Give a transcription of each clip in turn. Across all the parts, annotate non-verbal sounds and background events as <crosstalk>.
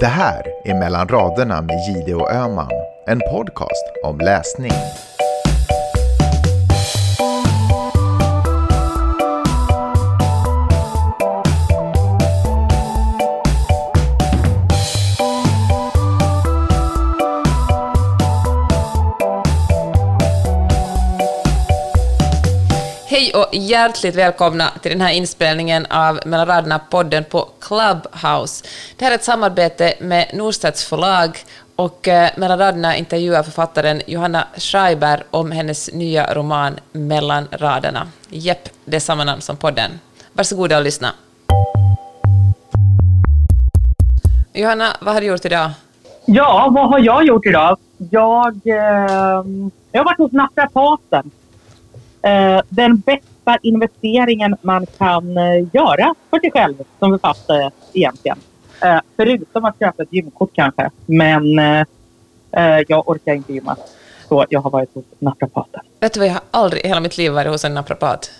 Det här är Mellan raderna med Gide och Öman, en podcast om läsning. Och hjärtligt välkomna till den här inspelningen av Mellan raderna-podden på Clubhouse. Det här är ett samarbete med Norstedts förlag och eh, Mellan raderna intervjuar författaren Johanna Schreiber om hennes nya roman Mellan raderna. Jepp, det är samma namn som podden. Varsågoda och lyssna. Johanna, vad har du gjort idag? Ja, vad har jag gjort idag? Jag, eh, jag har varit hos naprapaten. Eh, den bästa investeringen man kan eh, göra för sig själv som författare egentligen. Eh, förutom att köpa ett gymkort kanske. Men eh, eh, jag orkar inte gymma. Så jag har varit hos naprapaten. Vet du vad, jag har aldrig i hela mitt liv varit hos en naprapat.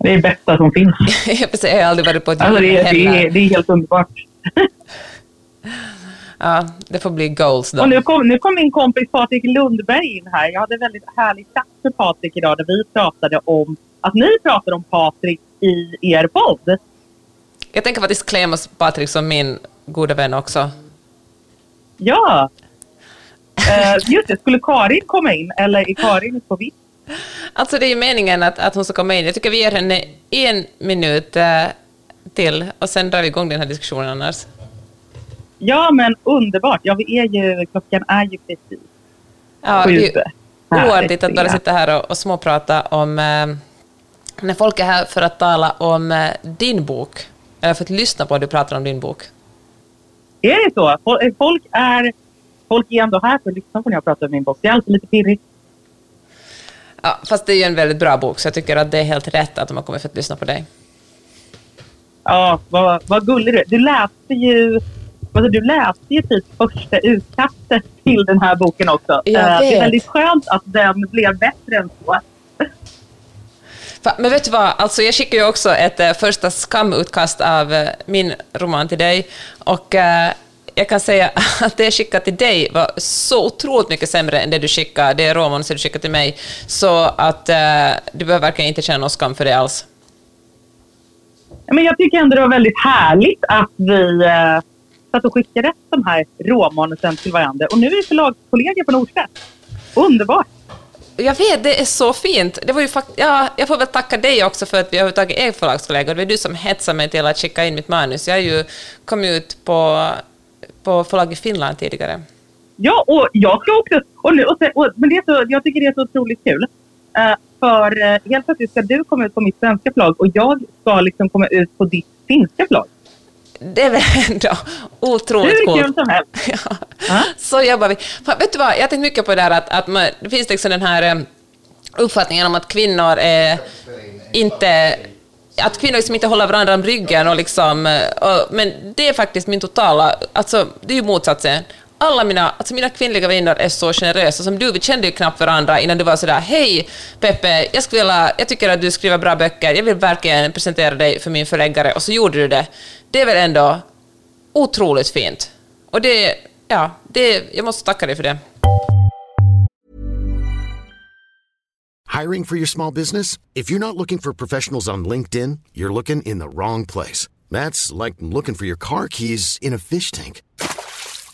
Det är det bästa som finns. <laughs> jag har aldrig varit på ett gym Alltså det, är- det, är, det är helt underbart. <laughs> Ja, det får bli goals då. Och nu kom, nu kom min kompis Patrik Lundberg in här. Jag hade en väldigt härlig chatt med Patrik idag där vi pratade om att ni pratade om Patrik i er podd. Jag tänker faktiskt klämma Patrik som min goda vän också. Ja! Uh, just det, skulle Karin komma in eller är Karin på vitt? Alltså det är meningen att, att hon ska komma in. Jag tycker vi ger henne en minut eh, till och sen drar vi igång den här diskussionen annars. Ja, men underbart. Ja, vi är ju, klockan är ju precis Ja, sju. det är oartigt att bara sitta här och, och småprata om... Eh, när folk är här för att tala om eh, din bok, eller för att lyssna på att du pratar om din bok. Är det så? Fol- Folk är, folk är ändå här för att lyssna på när jag pratar om min bok. Det är alltid lite pirrigt. Ja, fast det är ju en väldigt bra bok, så jag tycker att det är helt rätt att de har kommit för att lyssna på dig. Ja, vad, vad gullig du är. Du läste ju alltså, du läste ju typ första utkastet till den här boken också. Eh, Det är väldigt skönt att den blev bättre än så. Men vet du vad, alltså jag skickade ju också ett eh, första skamutkast av eh, min roman till dig och jag kan säga <laughs> att det jag skickade till dig var så otroligt mycket sämre än det du skickade, det råmanuset du skickade till mig, så att du behöver verkligen inte känna någon skam för det alls. Men jag tycker ändå det var väldigt härligt att vi satt och skickade de här råmanusen till varandra. Och nu är vi förlagskollegor på Norstedts. Underbart! Jag vet, det är så fint. Det var ju fakt- ja, jag får väl tacka dig också för att vi överhuvudtaget är förlagskollegor. Det var du som hetsade mig till att skicka in mitt manus. Jag ju kommit ut på, på förlag i Finland tidigare. Ja, och jag ska också... Och nu, och se, och, men det är så, jag tycker det är så otroligt kul. Eh, för eh, helt plötsligt ska du komma ut på mitt svenska förlag och jag ska liksom komma ut på ditt finska förlag. Det är väl <laughs> ändå Hur otroligt coolt. kul som helst. <laughs> Ja. Så jobbar vi. Fan, vet du vad, jag har tänkt mycket på det här att, att man, det finns liksom den här eh, uppfattningen om att kvinnor är inte att kvinnor liksom inte håller varandra om ryggen och liksom, eh, och, men det är faktiskt min totala, alltså det är ju motsatsen. Alla mina, alltså mina kvinnliga vänner är så generösa som du, vi kände ju knappt varandra innan du var sådär hej Peppe, jag, skulle vilja, jag tycker att du skriver bra böcker, jag vill verkligen presentera dig för min förläggare och så gjorde du det. Det är väl ändå otroligt fint. Och det, ja, det, jag måste tacka dig för det. Hiring for your small business? If you're not looking for professionals on LinkedIn, you're looking in the wrong place. That's like looking for your car keys in a fish tank.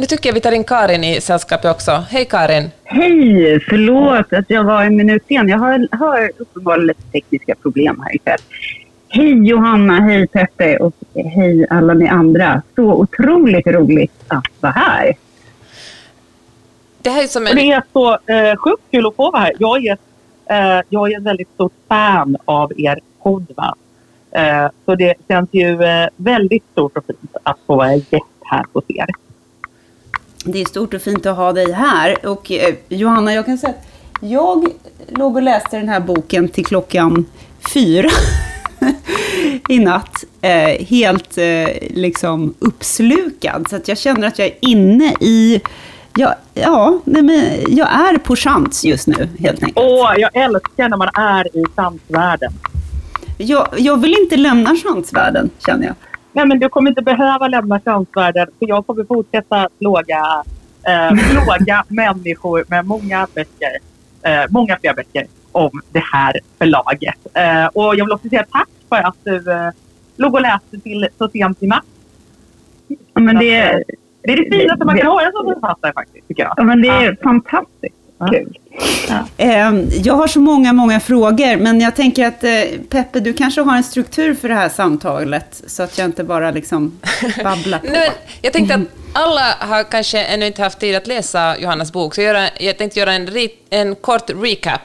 Nu tycker jag vi tar in Karin i sällskapet också. Hej Karin! Hej! Förlåt att jag var en minut sen. Jag har, har uppenbarligen lite tekniska problem här ikväll. Hej Johanna, hej Peppe och hej alla ni andra. Så otroligt roligt att vara här. Det här är som Och en... det är så eh, sjukt kul att få vara här. Jag är, eh, jag är ett väldigt stort fan av er podd. Va? Eh, så det känns ju eh, väldigt stort och fint att få vara gäst här hos er. Det är stort och fint att ha dig här. Och eh, Johanna, jag kan säga att jag låg och läste den här boken till klockan fyra <laughs> i natt. Eh, helt eh, liksom uppslukad. Så att jag känner att jag är inne i... Ja, ja nej, men jag är på chans just nu, helt enkelt. Åh, jag älskar när man är i chansvärlden. Jag, jag vill inte lämna chansvärlden, känner jag. Nej, men du kommer inte behöva lämna chansvärlden för jag kommer fortsätta plåga, eh, <laughs> plåga människor med många böcker, eh, många fler böcker om det här förlaget. Eh, och jag vill också säga tack för att du eh, låg och läste till så sent i natt. Ja, Men det, är- Det är det finaste man kan höra som författare faktiskt, tycker jag. ja, men det är fantastiskt kul. Eh, Jag har så många, många frågor, men jag tänker att eh, Peppe, du kanske har en struktur för det här samtalet, så att jag inte bara liksom <laughs> babblar på. Nu, jag tänkte att alla har kanske ännu inte haft tid att läsa Johannas bok, så jag tänkte göra en, en kort recap.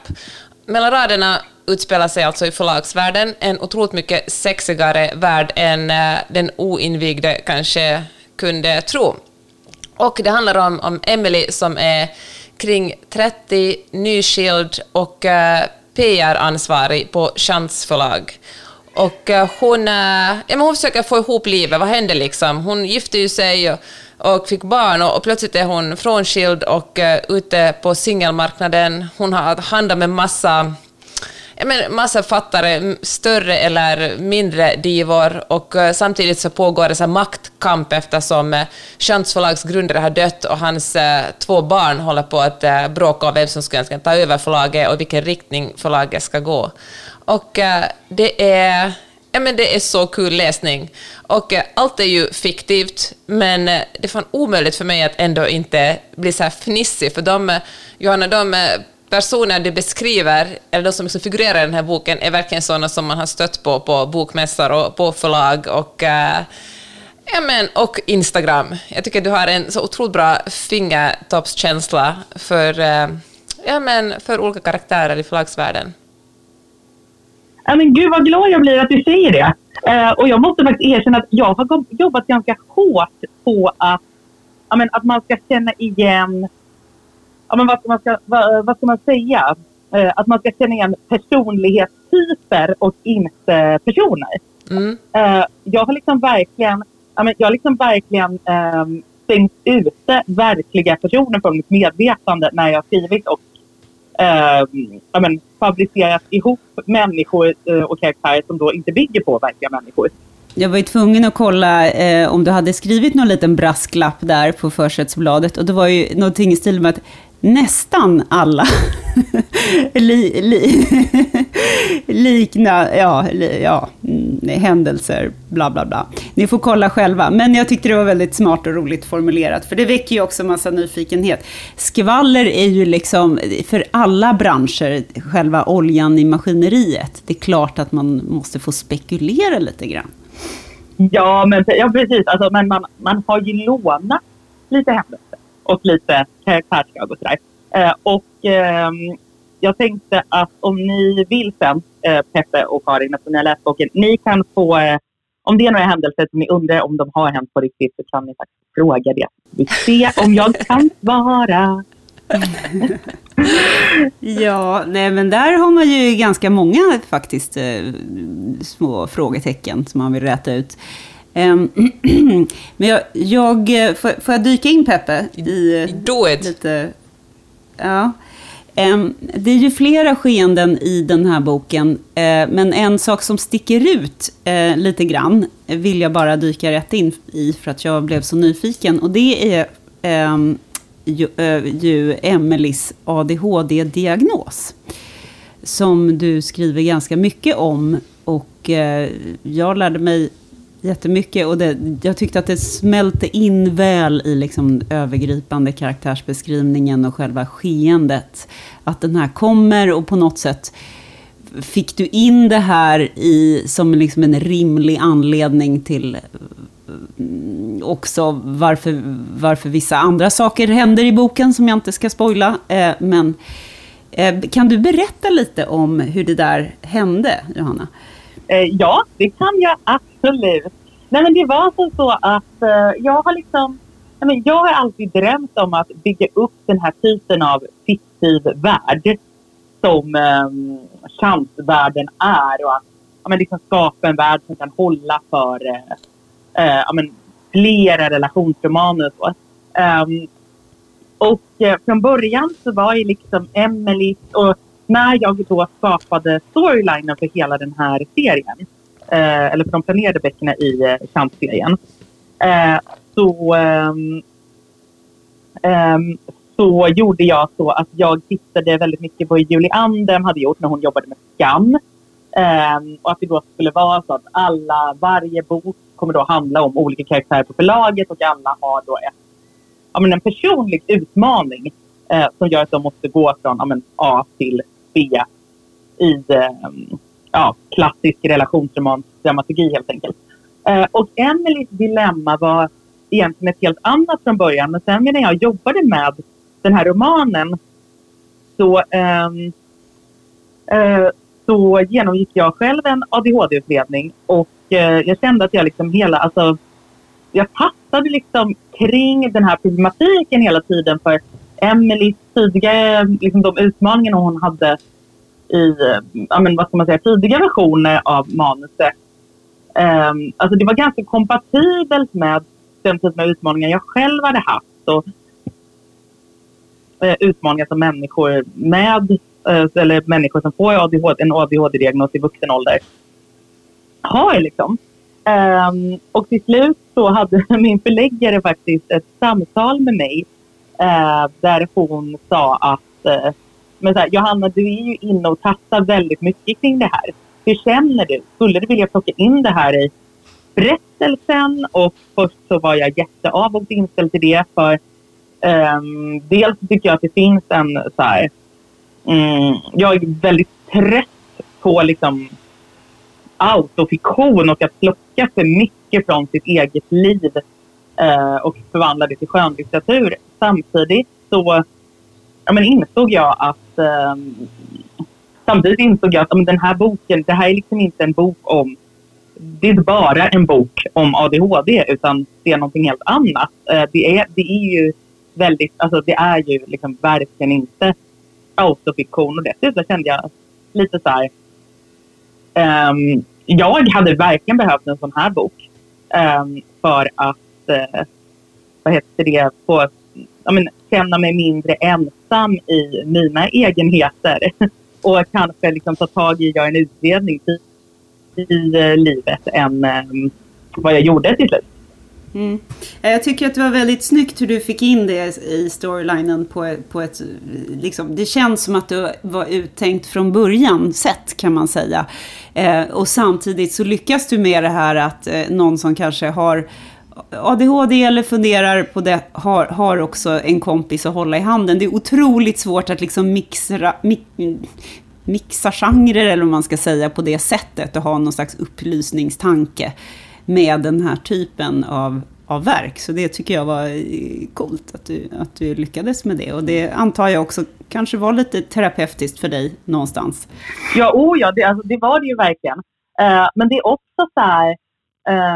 Mellan raderna utspelar sig alltså i förlagsvärlden, en otroligt mycket sexigare värld än eh, den oinvigde kanske kunde tro. Och det handlar om, om Emily som är kring 30, nyskild och eh, PR-ansvarig på Chansförlag. Och eh, hon, eh, ja, men hon försöker få ihop livet, vad hände liksom? Hon gifte ju sig och, och fick barn och, och plötsligt är hon frånskild och uh, ute på singelmarknaden. Hon har handlat med massa men massa fattare, större eller mindre divor och eh, samtidigt så pågår det så maktkamp eftersom eh, uh, förlags grundare har dött och hans eh, två barn håller på att uh, bråka om vem som ska ska ta över förlaget och i vilken riktning förlaget ska gå. Och det är Ja, men det är så kul läsning. Och eh, allt är ju fiktivt, men eh, det är fan omöjligt för mig att ändå inte bli så här fnissig, för de, Johanna, de personer du beskriver, eller de som liksom figurerar i den här boken, är verkligen sådana som man har stött på på bokmässor och på förlag och, eh, ja, men, och Instagram. Jag tycker du har en så otroligt bra fingertoppskänsla för, eh, ja, men, för olika karaktärer i förlagsvärlden. Ja, men gud vad glad jag blir att du säger det. Eh, och jag måste faktiskt erkänna att jag har jobbat ganska hårt på att, ja, men, att man ska känna igen, ja, men, vad, ska man ska, vad, vad ska man säga? Eh, att man ska känna igen personlighetstyper och inte personer. Mm. Eh, jag har liksom verkligen, ja, men, jag har liksom verkligen ehm, stängt ute verkliga personer från mitt medvetande när jag har skrivit och ehm, ja, men, fabricerat ihop människor eh, och karaktärer som då inte bygger på verkliga människor. Jag var ju tvungen att kolla eh, om du hade skrivit någon liten brasklapp där på försättsbladet. Och det var ju någonting i stil med att nästan alla <laughs> li, li, likna, ja, li, ja, mm, händelser, bla bla bla. Ni får kolla själva. Men jag tyckte det var väldigt smart och roligt formulerat. För det väcker ju också massa nyfikenhet. Skvaller är ju liksom för alla branscher själva oljan i maskineriet. Det är klart att man måste få spekulera lite grann. Ja, men, ja precis. Alltså, men man, man har ju lånat lite händelser och lite karaktärsdrag och sådär. Eh, och eh, jag tänkte att om ni vill sen, eh, Peppe och Karin, eftersom ni har läst boken, ni kan få, eh, om det är några händelser som ni undrar om de har hänt på riktigt så kan ni faktiskt fråga det. Vi får se om jag kan svara. <laughs> Ja, nej men där har man ju ganska många faktiskt eh, små frågetecken som man vill räta ut. Ehm, <clears throat> men jag, jag, får, får jag dyka in Peppe? I, Do it! lite, ja. Ehm, det är ju flera skeenden i den här boken, eh, men en sak som sticker ut eh, lite grann vill jag bara dyka rätt in i för att jag blev så nyfiken. Och det är ehm, ju, eh, ju Emelies ADHD-diagnos. Som du skriver ganska mycket om. Och jag lärde mig jättemycket. Och det, jag tyckte att det smälte in väl i liksom övergripande karaktärsbeskrivningen och själva skeendet. Att den här kommer och på något sätt fick du in det här i, som liksom en rimlig anledning till mm, också varför, varför vissa andra saker händer i boken som jag inte ska spoila. Eh, men eh, kan du berätta lite om hur det där hände, Johanna? Eh, ja, det kan jag absolut. Nej, men det var så, så att eh, jag har liksom... Nej, men, jag har alltid drömt om att bygga upp den här typen av fiktiv värld som eh, chansvärlden är och att ja, men, liksom skapa en värld som kan hålla för eh, eh, ja, men, flera relationsromaner. Och, så. Um, och eh, från början så var ju liksom Emily och när jag då skapade storylinen för hela den här serien, eh, eller för de planerade böckerna i eh, Champ-serien, eh, så, ehm, ehm, så gjorde jag så att jag tittade väldigt mycket på vad Julie Andem hade gjort när hon jobbade med Skam. Ehm, och att det då skulle vara så att alla, varje bok kommer då handla om olika karaktärer på förlaget och alla har då ett, ja, men en personlig utmaning eh, som gör att de måste gå från ja, men, A till B i um, ja, klassisk relationsromansdramaturgi helt enkelt. Uh, och Emelies dilemma var egentligen ett helt annat från början men sen när jag jobbade med den här romanen så, um, uh, så genomgick jag själv en ADHD-utredning och uh, jag kände att jag liksom hela, alltså jag passade liksom kring den här problematiken hela tiden för Emelies tidigare liksom de utmaningarna hon hade i, eh, ja men vad ska man säga, tidiga versioner av manuset. Um, alltså det var ganska kompatibelt med den typen av utmaningar jag själv hade haft. Och uh, utmaningar som människor med, uh, eller människor som får ADHD, en ADHD-diagnos i vuxen ålder har. Liksom. Um, och till slut så hade <laughs> min förläggare faktiskt ett samtal med mig Eh, där hon sa att eh, men så här, Johanna, du är ju inne och tassar väldigt mycket kring det här. Hur känner du? Skulle du vilja plocka in det här i berättelsen? Och först så var jag jätteavogt inställd till det för eh, dels tycker jag att det finns en så här, mm, jag är väldigt trött på liksom autofiktion och att plocka för mycket från sitt eget liv eh, och förvandla det till skönlitteratur. Samtidigt så ja, men insåg jag att eh, samtidigt insåg jag att men den här boken, det här är liksom inte en bok om det är inte bara en bok om ADHD utan det är någonting helt annat. Eh, det, är, det är ju väldigt, alltså det är ju liksom verkligen inte autofiktion och dessutom kände jag lite så här. Um, jag hade verkligen behövt en sån här bok um, för att, uh, vad heter det, få ja, men, känna mig mindre ensam i mina egenheter <laughs> och kanske liksom ta tag i, göra en utredning i, i eh, livet än um, vad jag gjorde till slut. Mm. Jag tycker att det var väldigt snyggt hur du fick in det i storylinen på, på ett... Liksom, det känns som att det var uttänkt från början sett kan man säga. Eh, och samtidigt så lyckas du med det här att eh, någon som kanske har ADHD eller funderar på det har, har också en kompis att hålla i handen. Det är otroligt svårt att liksom mixa, mi, mixa genrer eller vad man ska säga på det sättet och ha någon slags upplysningstanke med den här typen av, av verk. Så det tycker jag var eh, coolt att du, att du lyckades med det. Och det antar jag också kanske var lite terapeutiskt för dig någonstans. Ja, oh ja det, alltså, det var det ju verkligen. Uh, men det är också så här,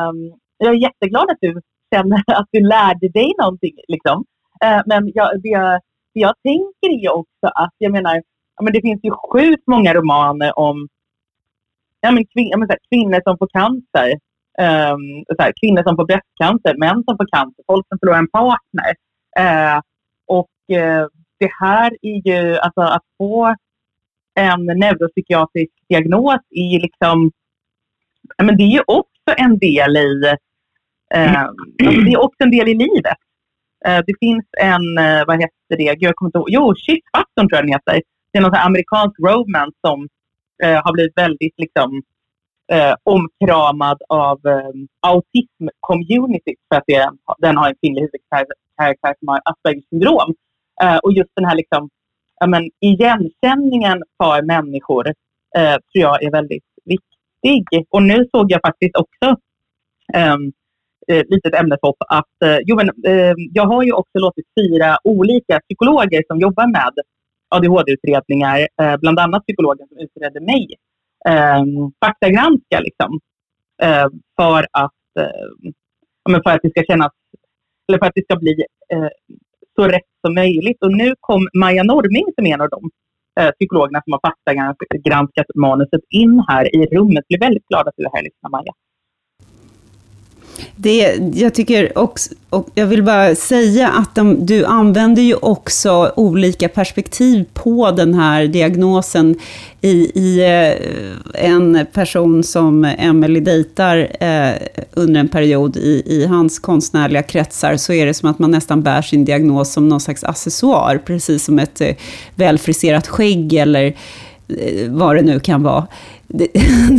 um, jag är jätteglad att du känner <laughs> att du lärde dig någonting. Liksom. Eh, men jag, det, det jag tänker är också att, jag menar, ja, men det finns ju sjukt många romaner om ja, men kvin, ja, men här, kvinnor som får cancer Um, så här, kvinnor som får bröstcancer, män som får cancer, folk som förlorar en partner. Uh, och uh, det här är ju, alltså att få en neuropsykiatrisk diagnos är ju liksom, men det är ju också en del i, uh, alltså det är också en del i livet. det finns en, vad heter det, jag kommer inte ihåg, jo, Shitfaktorn tror jag den heter. Det är någon amerikansk romance som har blivit väldigt liksom eh, omkramad av eh, autism-communityt för att det, den har en kvinnlig huvudkaraktär som har Aspergers syndrom. Eh, och just den här liksom, ja, men, igenkänningen för människor eh, tror jag är väldigt viktig. Och nu såg jag faktiskt också um, eh, litet ämneshopp att eh, jo, men, eh, jag har ju också låtit fyra olika psykologer som jobbar med ADHD-utredningar, eh, bland annat psykologen som utredde mig, eh, faktagranska liksom, eh, för, att, eh, för att det ska kännas, eller för att det ska bli eh, så rätt som möjligt. Och nu kom Maja Norming som är en av de eh, psykologerna som har faktagranskat manuset in här i rummet. Jag blir väldigt glad att du är här, lyssna Maja. Det, jag tycker också, och jag vill bara säga att de, du använder ju också olika perspektiv på den här diagnosen. I, i eh, en person som Emily dejtar eh, under en period i, i hans konstnärliga kretsar, så är det som att man nästan bär sin diagnos som någon slags accessoar, precis som ett eh, välfriserat skägg eller eh, vad det nu kan vara. Det,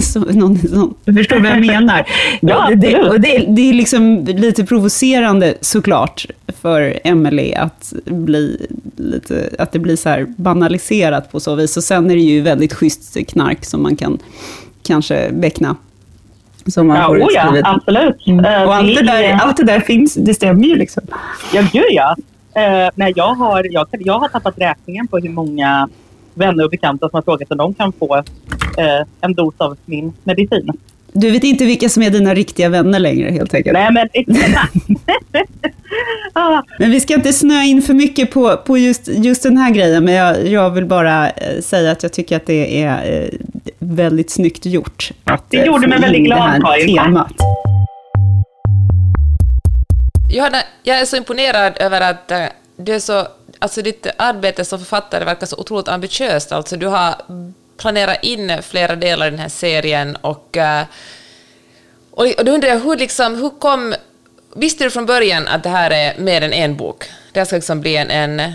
<laughs> så, någon, någon, du förstår vad jag menar? ja, det, och det, det är liksom lite provocerande såklart för Emily att, bli lite, att det blir så här banaliserat på så vis. Och sen är det ju väldigt schysst knark som man kan kanske beckna. Som man ja, får oh ja, absolut. Mm. Uh, och allt det, där, allt det där finns, det stämmer ju liksom. Ja, gud ja. Uh, nej, jag, har, jag, jag har tappat räkningen på hur många vänner och bekanta som har frågat om de kan få eh, en dos av min medicin. Du vet inte vilka som är dina riktiga vänner längre helt enkelt? Nej, men <laughs> ah. Men vi ska inte snöa in för mycket på, på just, just den här grejen, men jag, jag vill bara eh, säga att jag tycker att det är eh, väldigt snyggt gjort. Att, det gjorde mig väldigt glad, Karin. Johanna, jag är så imponerad över att du är så alltså ditt arbete som författare verkar så otroligt ambitiöst. Alltså du har planerat in flera delar i den här serien och, eh, och, och då undrar jag, hur, liksom, hur kom... Visste du från början att det här är mer än en bok? Det här ska liksom bli en, en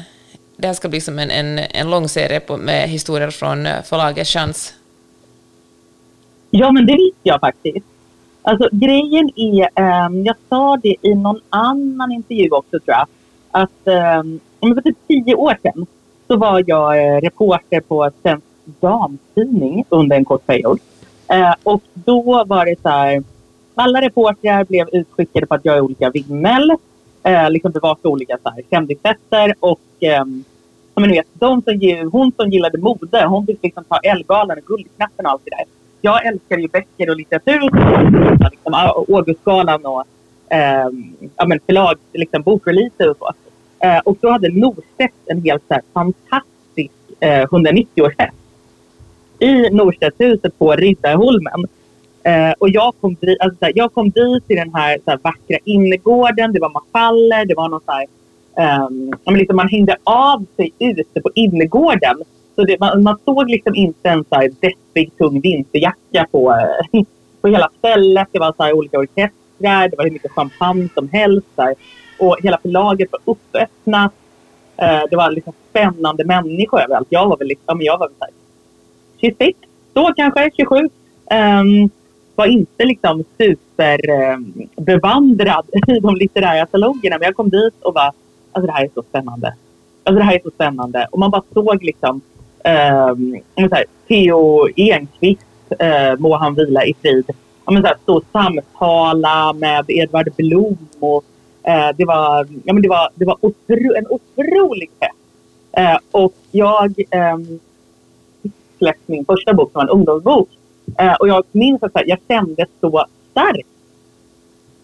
det här ska bli som en, en, en lång serie på, med historier från eh, förlaget Chans. Ja, men det visste jag faktiskt. Alltså grejen är, um, jag sa det i någon annan intervju också tror jag, att ehm, för typ tio år sedan så var jag eh, reporter på Svensk Damtidning under en kort period. Eh, och då var det så här, alla reportrar blev utskickade på att göra olika vimmel, eh, liksom bevaka olika så här, kändisfester och eh, men ni vet, de som, hon som gillade mode, hon fick liksom ta Ellegalan och Guldknappen och allt det där. Jag älskar ju böcker och litteratur, liksom, Augustgalan och eh, ja, men förlag, liksom, bokreleaser och så. Eh, och då hade Norstedts en helt så här, fantastisk eh, 190-årsfest i Norstedtshuset på Riddarholmen. Eh, och jag kom, dit, alltså, här, jag kom dit till den här, så här vackra innergården. Det var mafaller, det var någon så här, eh, liksom man hängde av sig ute på innergården. Så det, man, man, såg liksom inte en så här deppig, tung vinterjacka på, <laughs> på hela stället. Det var så här olika orkestrar, det var hur mycket champagne som helst. Där och hela förlaget var uppöppnat. Eh, det var liksom spännande människor överallt. Jag var väl liksom, jag var väl så här, 26, då kanske, 27. Um, ehm, var inte liksom superbevandrad eh, um, <laughs> i de litterära salongerna. Men jag kom dit och bara, alltså det här är så spännande. Alltså det här är så spännande. Och man bara såg liksom um, så här, Theo Enquist, uh, må han vila i frid, ja, men så här, stå och samtala med Edvard Blom och Eh, det var, ja, men det var, det var otro, en otrolig fest. Eh, och jag eh, släppte min första bok som var en ungdomsbok. Eh, och jag minns att här, jag kände så starkt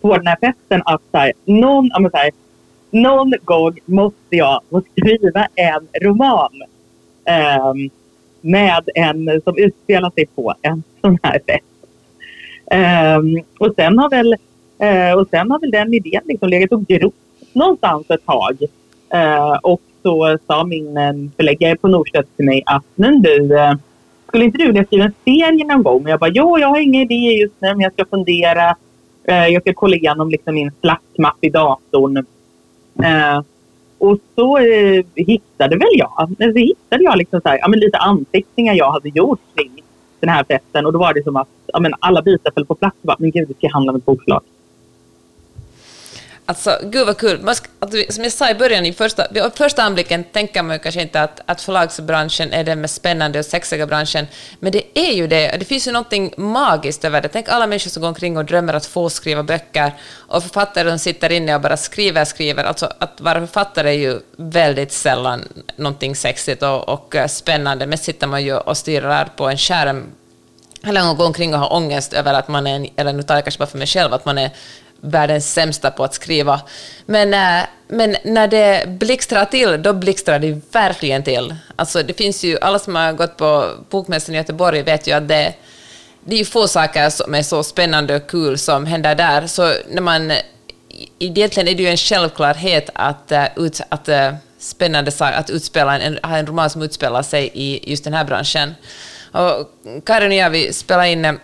på den här festen att så här, någon, ja, så här, någon gång måste jag få skriva en roman eh, med en som utspelar sig på en sån här fest. Um, och sen har väl Eh, och sen har väl den idén liksom legat och grott någonstans ett tag. Eh, och så sa min eh, förläggare på Norstedts till mig att men du, eh, skulle inte du vilja skriva en serie någon gång? Och jag bara, jo, jag har inga idéer just nu, men jag ska fundera. Eh, jag ska kolla igenom liksom min slaktmapp i datorn. Eh, och så eh, hittade väl jag, så hittade jag liksom så här, ja, men lite anteckningar jag hade gjort kring den här festen och då var det som att ja, men alla bitar föll på plats. Bara, men gud, det ska handla om ett bokförlag. Alltså, gud vad kul. Man ska, alltså, som jag sa i början, i första, vid första anblicken tänker man kanske inte att, att förlagsbranschen är den mest spännande och sexiga branschen, men det är ju det. Det finns ju någonting magiskt över det. Tänk alla människor som går omkring och drömmer att få skriva böcker, och författare som sitter inne och bara skriver, skriver. Alltså, att vara författare är ju väldigt sällan någonting sexigt och, och eh, spännande. Mest sitter man ju och stirrar på en skärm eller går omkring och har ångest över att man är, eller nu tar jag kanske bara för mig själv, att man är världens sämsta på att skriva. Men, eh, men när det blixtrar till, då blixtrar det verkligen till. Alltså det finns ju, alla som har gått på Bokmässan i Göteborg vet ju att det, det är få saker som är så spännande och kul som händer där. Så när man, egentligen är det ju en självklarhet att, eh, ut, att eh, spännande sak, att utspela en, ha en roman som utspelar sig i just den här branschen. Och Karin och jag, vi spelade in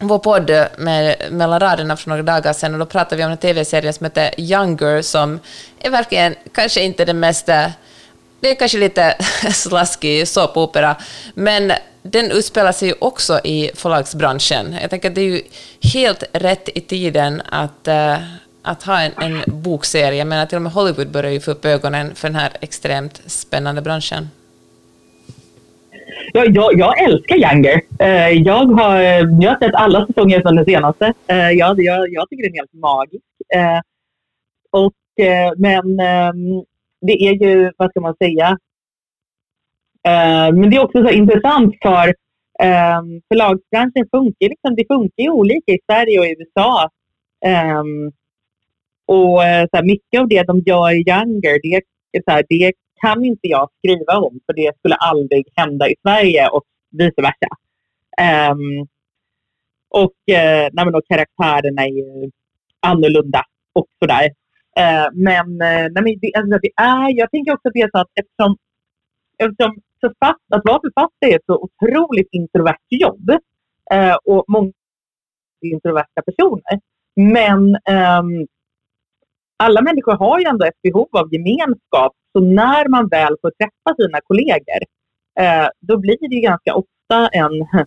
vår podd med, mellan raderna för några dagar sedan och då pratade vi om en tv-serie som heter Younger som är verkligen kanske inte den mest... Det är kanske lite <laughs> slaskig såpopera, men den utspelar sig ju också i förlagsbranschen. Jag tänker att det är ju helt rätt i tiden att, uh, att ha en, en bokserie. Jag menar, till och med Hollywood börjar ju få upp ögonen för den här extremt spännande branschen. Jag, jag, jag älskar Younger. Uh, jag, har, jag har sett alla säsonger från den senaste. Eh, uh, jag, jag, jag tycker den är helt magisk. Uh, och, men um, det är ju, vad ska man säga, men det är också så intressant för um, förlagsbranschen funkar, liksom, det funkar ju olika i Sverige och i USA. Um, och så här, mycket av det de gör i Younger, det, så här, det kan inte jag skriva om för det skulle aldrig hända i Sverige och vice versa. Um, och, uh, nej, och karaktärerna är ju annorlunda och sådär. Uh, men, eh, nej, men det, alltså, det är, jag tänker också att det är så att eftersom, eftersom författ, att vara författare är ett så otroligt introvert jobb uh, och många introverta personer. Men um, alla människor har ju ändå ett behov av gemenskap så när man väl får träffa sina kollegor, eh, då blir det ju ganska ofta en <laughs>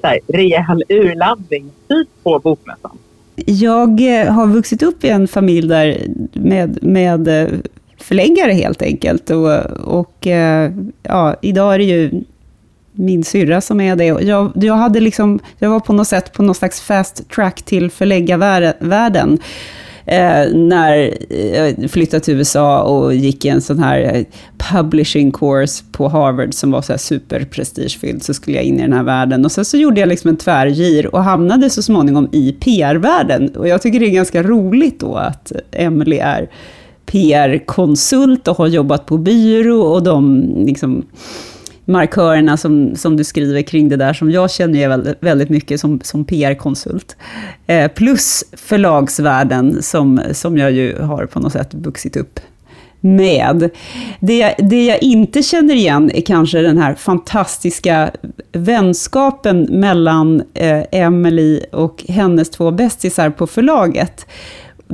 så här, rejäl urladdning, typ på bokmässan. Jag eh, har vuxit upp i en familj där med, med eh, förläggare helt enkelt. Och, och eh, ja, idag är det ju min syrra som är det. Jag, jag, hade liksom, jag var på något sätt på något slags fast track till förläggarvärlden eh, när jag flyttade till USA och gick i en sån här eh, publishing course på Harvard som var så här superprestigefylld, så skulle jag in i den här världen. Och sen så gjorde jag liksom en tvärgir och hamnade så småningom i PR-världen. Och jag tycker det är ganska roligt då att Emily är PR-konsult och har jobbat på byrå och de liksom markörerna som, som du skriver kring det där, som jag känner ju väldigt, väldigt mycket som, som PR-konsult. Eh, plus förlagsvärlden, som, som jag ju har på något sätt vuxit upp med. Det, det jag inte känner igen är kanske den här fantastiska vänskapen mellan eh, Emily och hennes två bästisar på förlaget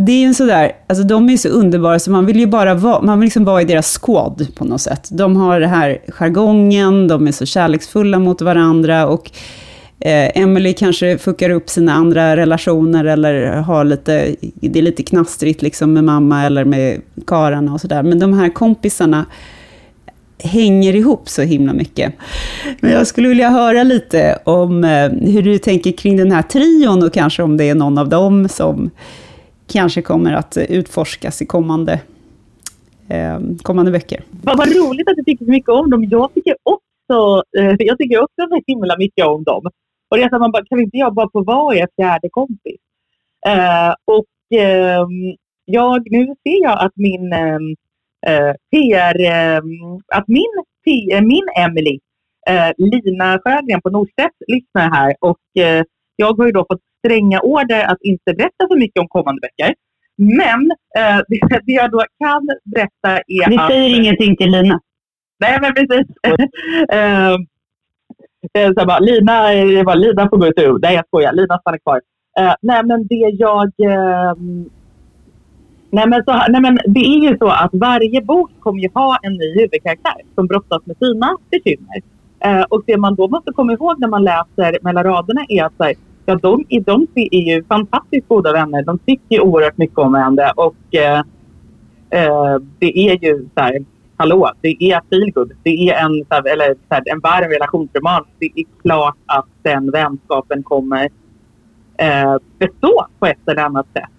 det är ju en sådär, alltså de är så underbara så man vill ju bara vara, man vill liksom vara i deras squad på något sätt. De har den här jargongen, de är så kärleksfulla mot varandra och eh, Emily kanske fuckar upp sina andra relationer eller har lite, det är lite knastrigt liksom med mamma eller med kararna och sådär. Men de här kompisarna hänger ihop så himla mycket. Men jag skulle vilja höra lite om eh, hur du tänker kring den här trion och kanske om det är någon av dem som kanske kommer att utforskas i kommande, eh, kommande böcker. Vad, vad roligt att du tycker så mycket om dem. Jag tycker också, eh, jag tycker också så himla mycket om dem. Och det är så man bara, kan inte jag bara få vara er fjärde kompis? Eh, och eh, jag, nu ser jag att min ehm, eh, PR, ehm, att min, eh, min Emily, eh, Lina Sjögren på Norstedt lyssnar här och eh, jag har ju då fått stränga order att inte berätta för mycket om kommande böcker. Men eh, <laughs> det, det jag då kan berätta är Vi att... Vi säger ingenting till Lina. Nej, men precis. <laughs> eh, så bara, Lina, bara, Lina får gå ut ur. Nej, jag skojar. Lina stannar kvar. Eh, nej, men det jag... Eh, nej, men så, nej, men det är ju så att varje bok kommer ju ha en ny huvudkaraktär som brottas med sina bekymmer. Eh, och det man då måste komma ihåg när man läser mellan raderna är att så ja, de, de är ju fantastiskt goda vänner. De tycker oerhört mycket om varandra och eh, eh, det är ju så här, hallå, det är feelgood. Det är en, så här, eller, så här, en varm relationsroman. Det är klart att den vänskapen kommer eh, bestå på ett eller annat sätt.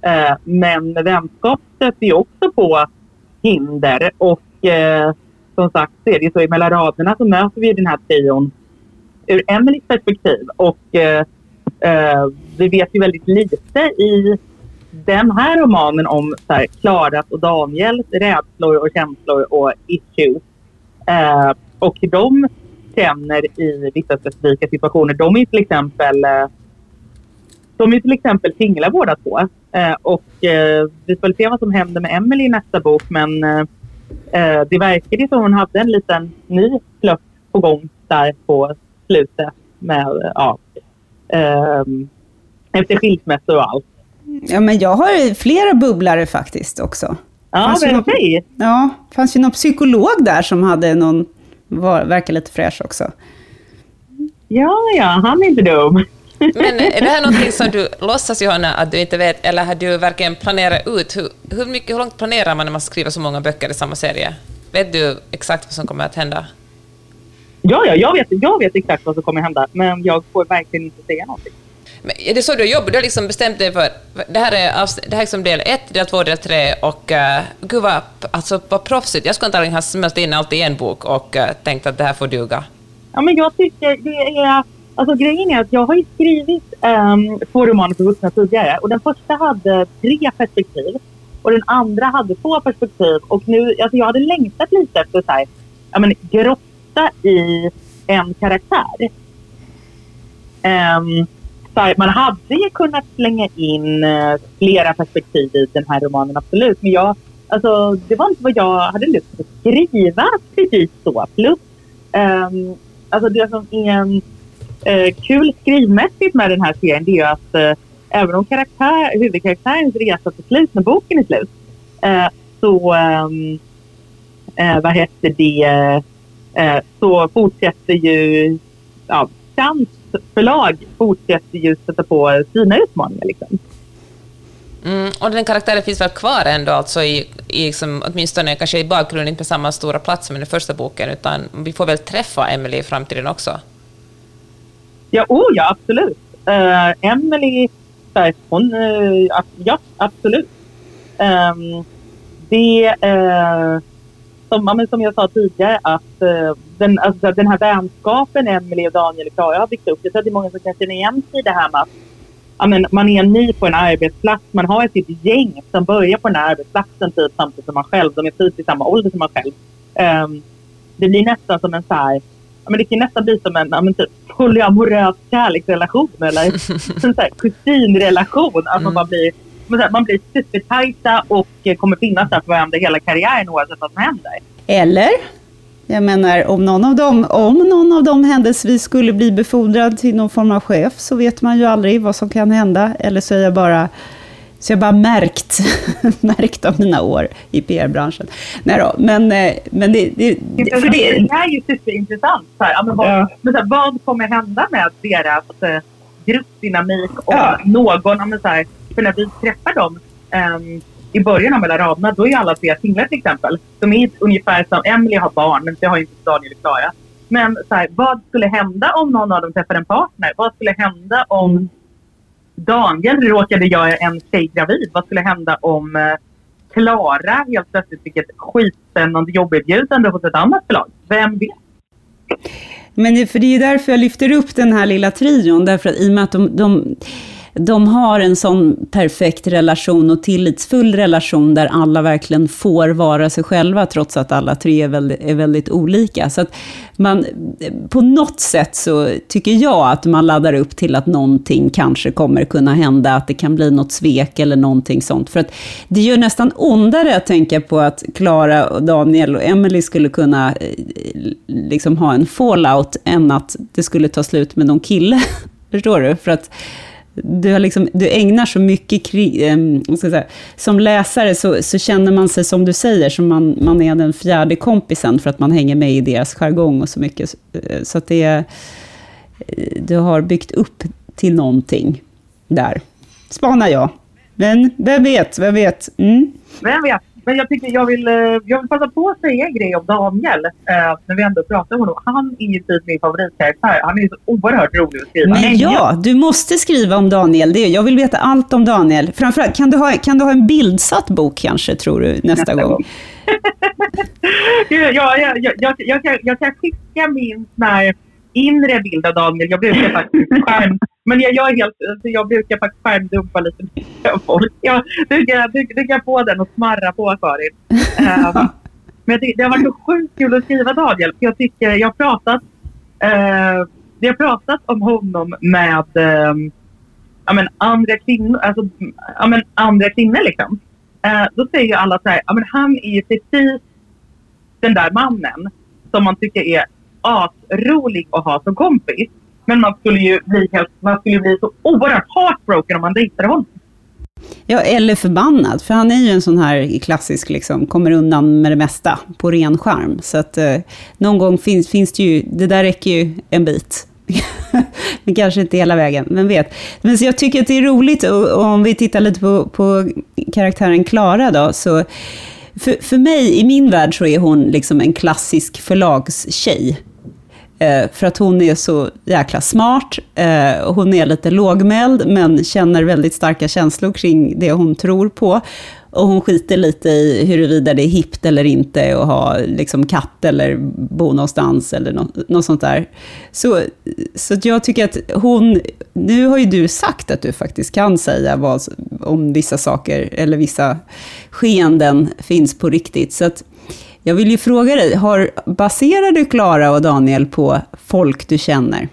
Eh, men vänskap stöter ju också på hinder och eh, som sagt så är det så i mellan raderna så möter vi den här trion ur Emelies perspektiv och eh, eh, vi vet ju väldigt lite i den här romanen om så här, Klaras och Daniels rädslor och känslor och issues. Eh, och de känner i vissa specifika situationer. De är till exempel eh, de är till exempel singlar båda två. Eh, och eh, vi får se vad som händer med Emily i nästa bok men eh, eh det verkar som hon hade en liten ny flört på gång där på slutet med, eh, ja, efter skilsmässor och allt. Ja, men jag har flera bubblare faktiskt också. Ja, men okej. Ja, det fanns ju någon psykolog där som hade någon, var, verkar lite fräsch också. Ja, ja, han är inte dum. Men är det här <laughs> någonting som du låtsas, Johanna, att du inte vet, eller har du verkligen planerat ut? Hur, hur, mycket, hur långt planerar man när man skriver så många böcker i samma serie? Vet du exakt vad som kommer att hända? Ja, ja jag, vet, jag vet exakt vad som kommer hända, men jag får verkligen inte säga någonting. Men är det så du jobbar? Du har liksom bestämt dig för... Det här är, det här är liksom del ett, del två, del tre och... Uh, gud vad, alltså, vad proffsigt. Jag skulle antagligen ha smält in allt i en bok och uh, tänkt att det här får duga. Ja, men jag tycker det är... Alltså grejen är att jag har ju skrivit um, två romaner för vuxna tidigare och den första hade tre perspektiv och den andra hade två perspektiv och nu, alltså jag hade längtat lite efter så här, ja men grotta i en karaktär. Um, man hade ju kunnat slänga in eh, flera perspektiv i den här romanen, absolut. Men jag, alltså, det var inte vad jag hade lust att skriva precis så. Plus, um, alltså det som är en uh, kul skrivmässigt med den här serien det är ju att uh, även om karaktär, huvudkaraktärens resa till slut när boken är slut så um, vad heter det, så fortsätter ju ja, chans förlag fortsätter ju sätta på sina utmaningar. Liksom. Mm, och den karaktären finns väl kvar ändå, alltså i, i liksom, åtminstone kanske i bakgrunden, inte på samma stora plats som i den första boken, utan vi får väl träffa Emily i framtiden också? Ja, oh ja, absolut. Uh, Emily, hon, uh, ja, absolut. Um, det, uh, som, som jag sa tidigare, att uh, den, alltså, den här vänskapen Emelie och Daniel och Klara har byggt upp. Jag tror att det är många som kan känna igen sig i det här med att men, man är ny på en arbetsplats. Man har ett gäng som börjar på den här arbetsplatsen typ samtidigt som man själv. De är typ i samma ålder som man själv. Um, det blir nästan som en så här, men det kan nästan bli som en men typ, polyamorös kärleksrelation eller <laughs> en så här, kusinrelation. Att man bara blir man blir supertajta och kommer finnas där för varandra hela karriären oavsett vad som händer. Eller? Jag menar, om någon av dem, om någon av dem händelsevis skulle bli befordrad till någon form av chef, så vet man ju aldrig vad som kan hända. Eller så är jag bara, så jag bara märkt, <laughs> märkt av mina år i PR-branschen. Nej då, men, eh, men det, det, det, för det, det här är ju superintressant. Så här, ja, men vad, ja. men så här, vad kommer hända med deras eh, gruppdynamik och ja. någon, men så här, för när vi träffar dem um, i början av mellan raderna, då är alla tre singlar till exempel. De är ungefär som Emily har barn, men det har inte Daniel och Klara. Men så här, vad skulle hända om någon av dem träffar en partner? Vad skulle hända om mm. Daniel råkade göra en tjej gravid? Vad skulle hända om eh, Klara helt plötsligt fick ett skitspännande jobberbjudande hos ett annat förlag? Vem vet? Men det, för det är därför jag lyfter upp den här lilla trion, därför att i och med att de, de de har en sån perfekt relation och tillitsfull relation där alla verkligen får vara sig själva, trots att alla tre är väldigt, är väldigt olika. Så att man, på något sätt så tycker jag att man laddar upp till att någonting kanske kommer kunna hända, att det kan bli något svek eller någonting sånt. För att det gör nästan ondare att tänka på att Klara, Daniel och Emily skulle kunna eh, liksom ha en fallout, än att det skulle ta slut med någon kille. <laughs> Förstår du? För att du, har liksom, du ägnar så mycket krig, eh, säga, som läsare så, så, känner man sig som du säger, som man, man är den fjärde kompisen för att man hänger med i deras jargong och så mycket. Eh, så att det är, du har byggt upp till någonting där, spanar jag. Men vem vet, vem vet. Mm. Vem vet. Men jag, tycker jag, vill, eh, jag vill passa på att säga en grej om Daniel. Eh, när vi ändå pratar om honom. Han är ju typ min favoritkaraktär. Han är så oerhört rolig att skriva. Men ja, du måste skriva om Daniel. Det, jag vill veta allt om Daniel. Framförallt, kan du ha, kan du ha en bildsatt bok kanske, tror du, nästa, nästa gång? gång. <laughs> ja, ja, ja, jag, jag, kan, jag kan skicka min när inre bild av Daniel. Jag brukar faktiskt <laughs> skärm... Men jag, jag, är helt, jag brukar faktiskt skärmdumpa lite mer folk. Jag, du, kan, du, du kan få den att smarra på, Karin. Um, <laughs> men jag tycker, det har varit så sjukt kul att skriva Daniel. Jag tycker jag har pratat, vi har pratat om honom med um, ja, men andra kvinnor. Alltså, ja, men andra kvinnor liksom. Uh, då säger ju alla så här, ja, men han är ju precis den där mannen som man tycker är asrolig att ha som kompis. Men man skulle ju bli, helt, man skulle bli så oerhört heartbroken om man dejtade honom. Ja, eller förbannad, för han är ju en sån här klassisk, liksom, kommer undan med det mesta på ren charm. Så att eh, någon gång finns, finns det ju, det där räcker ju en bit. <laughs> men kanske inte hela vägen, vem vet. Men så jag tycker att det är roligt, och, och om vi tittar lite på, på karaktären Klara då, så för, för mig, i min värld, så är hon liksom en klassisk förlagstjej. Eh, för att hon är så jäkla smart, eh, hon är lite lågmäld, men känner väldigt starka känslor kring det hon tror på. Och hon skiter lite i huruvida det är hippt eller inte att ha liksom, katt eller bo någonstans eller något sånt där. Så, så jag tycker att hon... Nu har ju du sagt att du faktiskt kan säga vad, om vissa saker, eller vissa skeenden finns på riktigt. Så att, jag vill ju fråga dig, har, baserar du Klara och Daniel på folk du känner?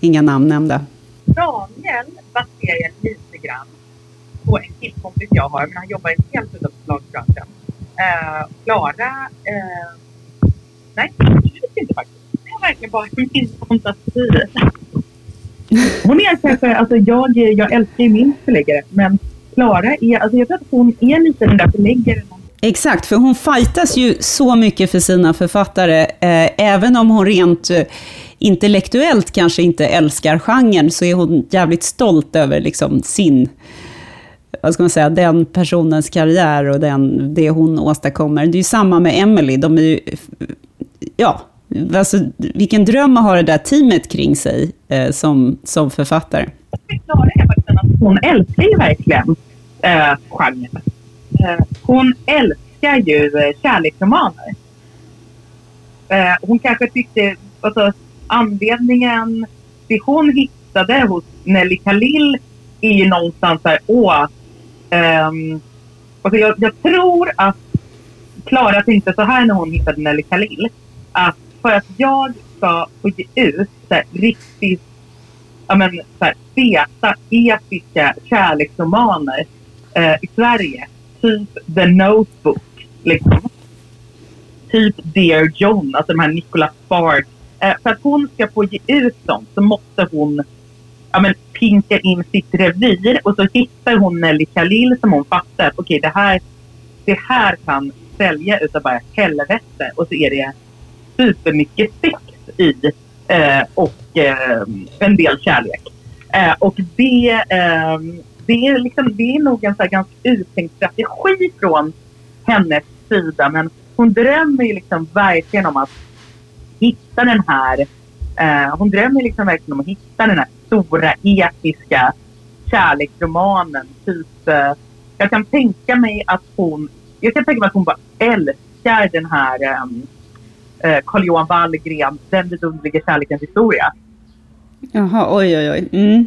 Inga namn nämnda. Daniel baserar jag lite grann på en killkompis jag har, men han jobbar helt utanför förlagsbranschen. Uh, eh, Klara, uh, nej, absolut inte faktiskt. Det är verkligen bara <laughs> min fantasi. Hon är kanske, alltså jag, jag älskar ju min förläggare, men Klara är, alltså jag tror att hon är lite den där förläggaren Exakt, för hon fightas ju så mycket för sina författare. Eh, även om hon rent eh, intellektuellt kanske inte älskar genren, så är hon jävligt stolt över liksom, sin, vad ska man säga, den personens karriär och den, det hon åstadkommer. Det är ju samma med Emily, de är ju, ja, alltså, vilken dröm att ha det där teamet kring sig eh, som, som författare. Klara är faktiskt att hon älskar ju verkligen eh, genren. Eh, hon älskar ju eh, kärleksromaner. Eh, hon kanske tyckte, alltså anledningen, det hon hittade hos Nelly Khalil är ju någonstans här, åh, um, alltså jag, jag, tror att Klara tänkte så här när hon hittade Nelly Khalil. Att för att jag ska få ge ut så här, riktigt ja, men, så här, feta, episka kärleksromaner eh, i Sverige typ The Notebook. Liksom. Typ Dear John, alltså de här Nicholas Spark. Eh, för att hon ska få ge ut sånt så måste hon ja, men, pinka in sitt revir och så hittar hon Nelly Khalil som hon fattar. Okej, okay, det, här, det här kan sälja utav bara helvete. Och så är det supermycket sex i eh, och eh, en del kärlek. Eh, och det eh, det är, liksom, det är nog en så ganska uttänkt strategi från hennes sida. Men hon drömmer ju liksom verkligen om att hitta den här... Eh, hon drömmer liksom verkligen om att hitta den här stora episka kärleksromanen. Typ, eh, jag kan tänka mig att hon... Jag kan tänka mig att hon bara älskar den här ehm, eh, Carl Johan Wallgren, Den vidunderliga kärlekens historia. Jaha, oj, oj, oj. Mm.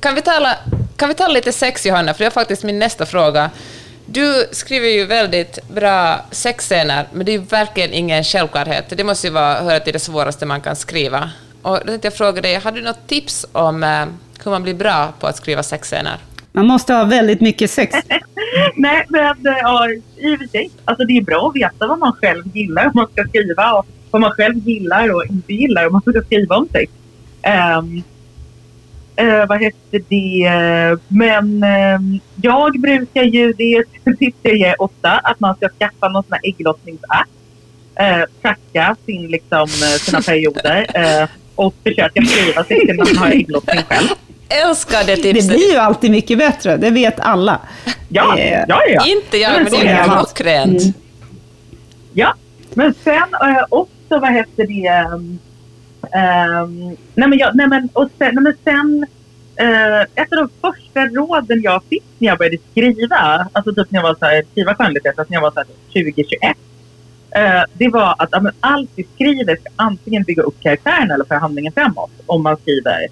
Kan vi, tala, kan vi tala lite sex, Johanna? För det är faktiskt min nästa fråga. Du skriver ju väldigt bra sexscener, men det är ju verkligen ingen självklarhet. Det måste ju vara, höra till det svåraste man kan skriva. Och då tänkte jag fråga dig, har du något tips om eh, hur man blir bra på att skriva sexscener? Man måste ha väldigt mycket sex. <laughs> Nej, men ja, i och för sig. Alltså det är bra att veta vad man själv gillar om man ska skriva och vad man själv gillar och inte gillar om man ska skriva om sex. Um, uh, vad heter det? Men um, jag brukar ju, det är ett tips jag ofta, att man ska skaffa någon sån här ägglossningsapp. Uh, tracka sin, liksom, sina perioder uh, och försöka skriva sig till när man har ägglossning själv. Älskar det tipset. Det blir ju alltid mycket bättre, det vet alla. Ja, Eh, ja, ja. Inte jag, men det är Ja. klockrent. Mm. Ja, men sen äh, också vad heter det? Um, nej men, jag, nej men, och sen, nej men sen uh, ett av de första råden jag fick när jag började skriva, alltså typ när jag var så här, skriva skönlitteratur, alltså när jag var så här 2021. Uh, eh, det var att ja, allt vi skriver ska antingen bygga upp karaktären eller föra handlingen framåt. Om man skriver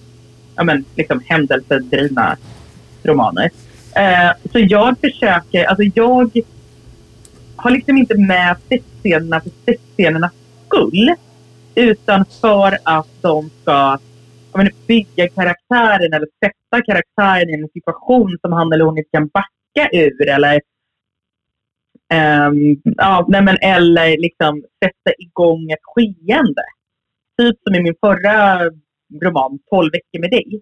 ja, men, liksom, händelsedrivna romaner. Uh, så jag försöker, alltså jag har liksom inte med sexscenerna för sexscenernas skull. Utan för att de ska menar, bygga karaktären eller sätta karaktären i en situation som han eller hon inte kan backa ur. Eller, um, ja, nej men, eller liksom sätta igång ett skeende. Typ som i min förra roman, 12 veckor med dig.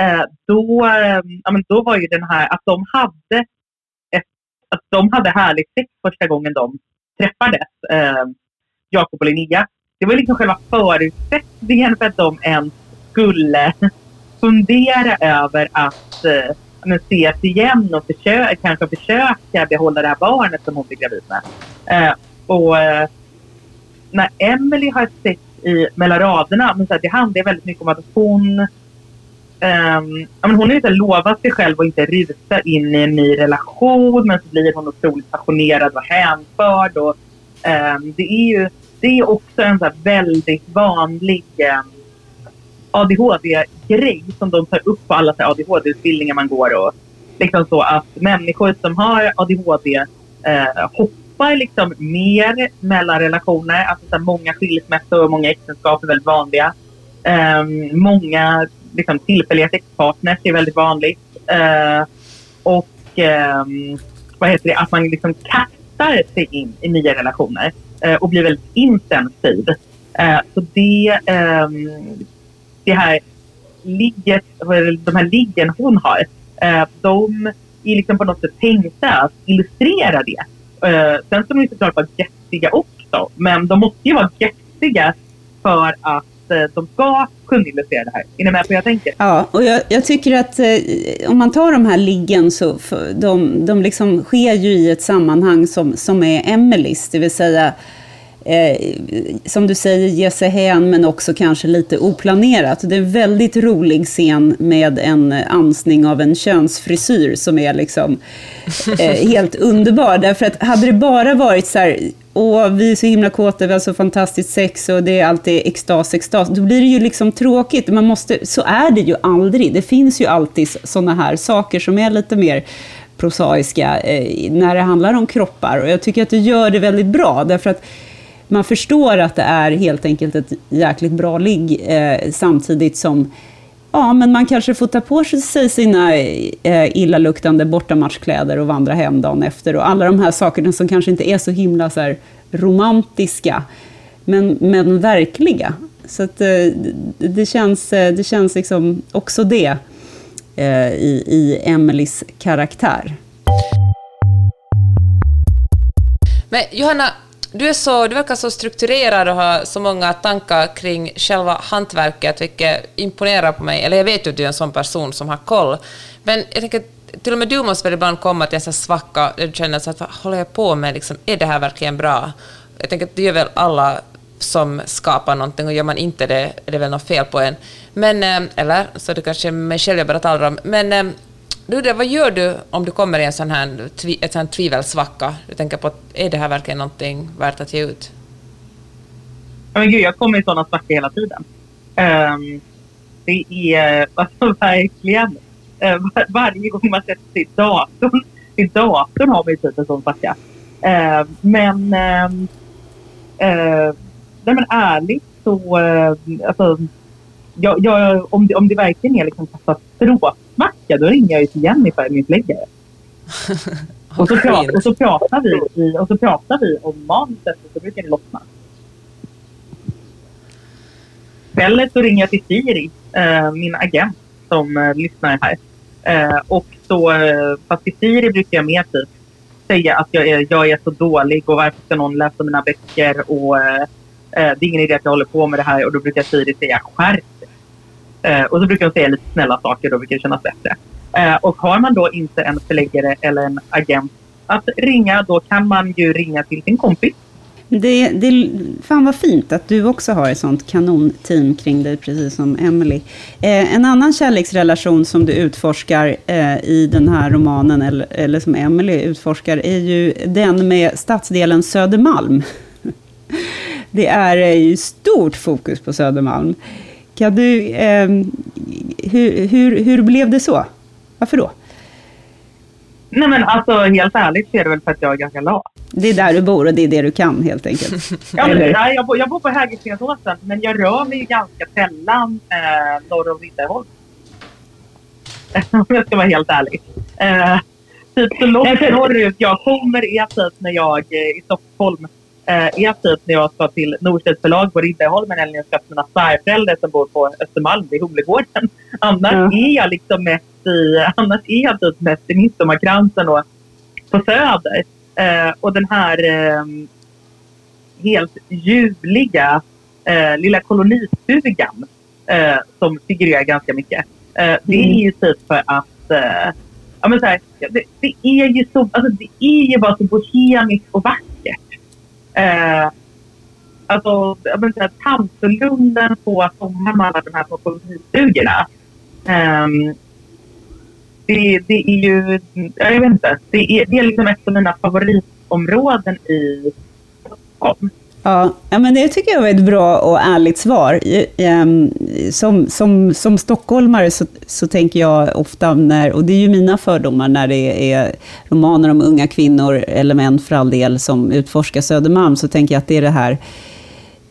Uh, då, um, ja, men då var ju den här att de hade ett, att de hade härligt sex första gången de träffades, eh, Jakob och Linnea. Det var liksom själva förutsättningen för att de ens skulle fundera över att eh, men ses igen och försöka, kanske försöka behålla det här barnet som hon blir gravid med. Eh, och eh, när Emily har sex i mellan raderna, men så här, det handlar väldigt mycket om att hon Um, ja, men hon har inte lovat sig själv att inte rusa in i en ny relation men så blir hon otroligt passionerad och hänförd. Och, um, det är ju det är också en så här väldigt vanlig eh, ADHD-grej som de tar upp på alla ADHD-utbildningar man går. Och, liksom så att människor som har ADHD eh, hoppar liksom mer mellan relationer. Alltså så här, många skilsmässor och många äktenskap är väldigt vanliga. Eh, många liksom, tillfälliga sexpartners är väldigt vanligt. Eh, och ehm, vad heter det, att man liksom kastar sig in i nya relationer Eh, och blir väldigt intensiv. Eh, så det, ehm, det här ligget, de här liggen hon har, eh, de är liksom på något sätt tänkta att illustrera det. sen ska de ju såklart vara göttiga också, men de måste ju vara göttiga för att eh, de ska kunna i det här. Är ni med på vad jag tänker? Ja, och jag, jag tycker att eh, om man tar de här liggen så för, de, de liksom sker ju i ett sammanhang som, som är Emelies, det vill säga eh, som du säger, ge sig hän men också kanske lite oplanerat. Det är en väldigt rolig scen med en ansning av en könsfrisyr som är liksom eh, <laughs> helt underbar. Därför att hade det bara varit så här, åh, vi är så himla kåta, vi har så fantastiskt sex och det är alltid extas, extas. Då blir det ju liksom tråkigt. Man måste, så är det ju aldrig. Det finns ju alltid sådana här saker som är lite mer prosaiska eh, när det handlar om kroppar. Och jag tycker att du gör det väldigt bra, därför att man förstår att det är helt enkelt ett jäkligt bra ligg, eh, samtidigt som Ja, men man kanske får ta på sig sina eh, illaluktande bortamatchkläder och vandra hem dagen efter. Och alla de här sakerna som kanske inte är så himla så här, romantiska, men, men verkliga. Så att, eh, det, känns, eh, det känns liksom också det eh, i, i Emelies karaktär. Men Johanna, du, är så, du verkar så strukturerad och har så många tankar kring själva hantverket, vilket imponerar på mig. Eller jag vet ju att du är en sån person som har koll. Men jag tänker, till och med du måste väl ibland komma till en sån svacka där du känner så att vad håller jag på med? Liksom, är det här verkligen bra? Jag tänker att det gör väl alla som skapar någonting och gör man inte det är det väl något fel på en. Men, eh, eller, så det kanske är mig själv jag bara talar om. Men eh, Ludde, vad gör du om du kommer i en sån här, ett sån tvivelsvacka? Du tänker på, är det här verkligen någonting värt att ge ut? Ja, men gud, jag kommer i sådana svackor hela tiden. Um, det är alltså, verkligen uh, var, varje gång man sätter sig i datorn, i datorn har man ju typ en sån svacka. Uh, men, uh, uh, nej, men ärligt så, uh, alltså, jag, jag, om, det, om det verkligen är liksom katastrofsmacka, då ringer jag ju till Jennifer, min förläggare. <laughs> och, så pratar, och, så pratar vi, och så pratar vi om manuset och så brukar det lossna. Eller så ringer jag till Siri, eh, min agent som eh, lyssnar här. Eh, och så, eh, fast till Siri brukar jag mer typ säga att jag är, jag är så dålig och varför ska någon läsa mina böcker och eh, eh, det är ingen idé att jag håller på med det här och då brukar Siri säga skärp Eh, och så brukar de säga lite snälla saker, då brukar det kännas bättre. Eh, och har man då inte en förläggare eller en agent att ringa, då kan man ju ringa till sin kompis. Det, det, fan vad fint att du också har ett sånt kanonteam kring dig, precis som Emily. Eh, en annan kärleksrelation som du utforskar eh, i den här romanen, eller, eller som Emily utforskar, är ju den med stadsdelen Södermalm. <laughs> Det är eh, ju stort fokus på Södermalm. Kan du, eh, hur, hur, hur blev det så? Varför då? Nej men alltså helt ärligt så är det väl för att jag är ganska lat. Det är där du bor och det är det du kan helt enkelt? <laughs> ja, men, nej, jag, bor, jag bor på Hägerstensåsen men jag rör mig ju ganska sällan eh, norr om Riddarholm. <laughs> om jag ska vara helt ärlig. Eh, typ så långt norrut jag kommer är typ när jag är i Stockholm eh, är typ när jag ska till Norstedts förlag på Riddarholmen eller när jag ska till mina svärföräldrar som bor på Östermalm vid Humlegården. <laughs> Annars ja. är jag liksom mest i, <laughs> annars är jag typ mest i Midsommarkransen och på Söder. Eh, och den här eh, helt ljuvliga eh, lilla kolonistugan eh, som figurerar ganska mycket. Eh, det är ju typ för att eh, ja, men så här, det, det, är ju så, alltså, det är ju bara så bohemiskt och vackert Eh, alltså, jag vill säga, Tantolunden på sommaren med alla de här små kolonistugorna. Eh, det, det, är ju, jag vet inte, det är, det är liksom ett av mina favoritområden i Stockholm. Ja, men det tycker jag var ett bra och ärligt svar. Ehm, som, som, som stockholmare så, så tänker jag ofta, när, och det är ju mina fördomar, när det är romaner om unga kvinnor, eller män för all del, som utforskar Södermalm, så tänker jag att det är det här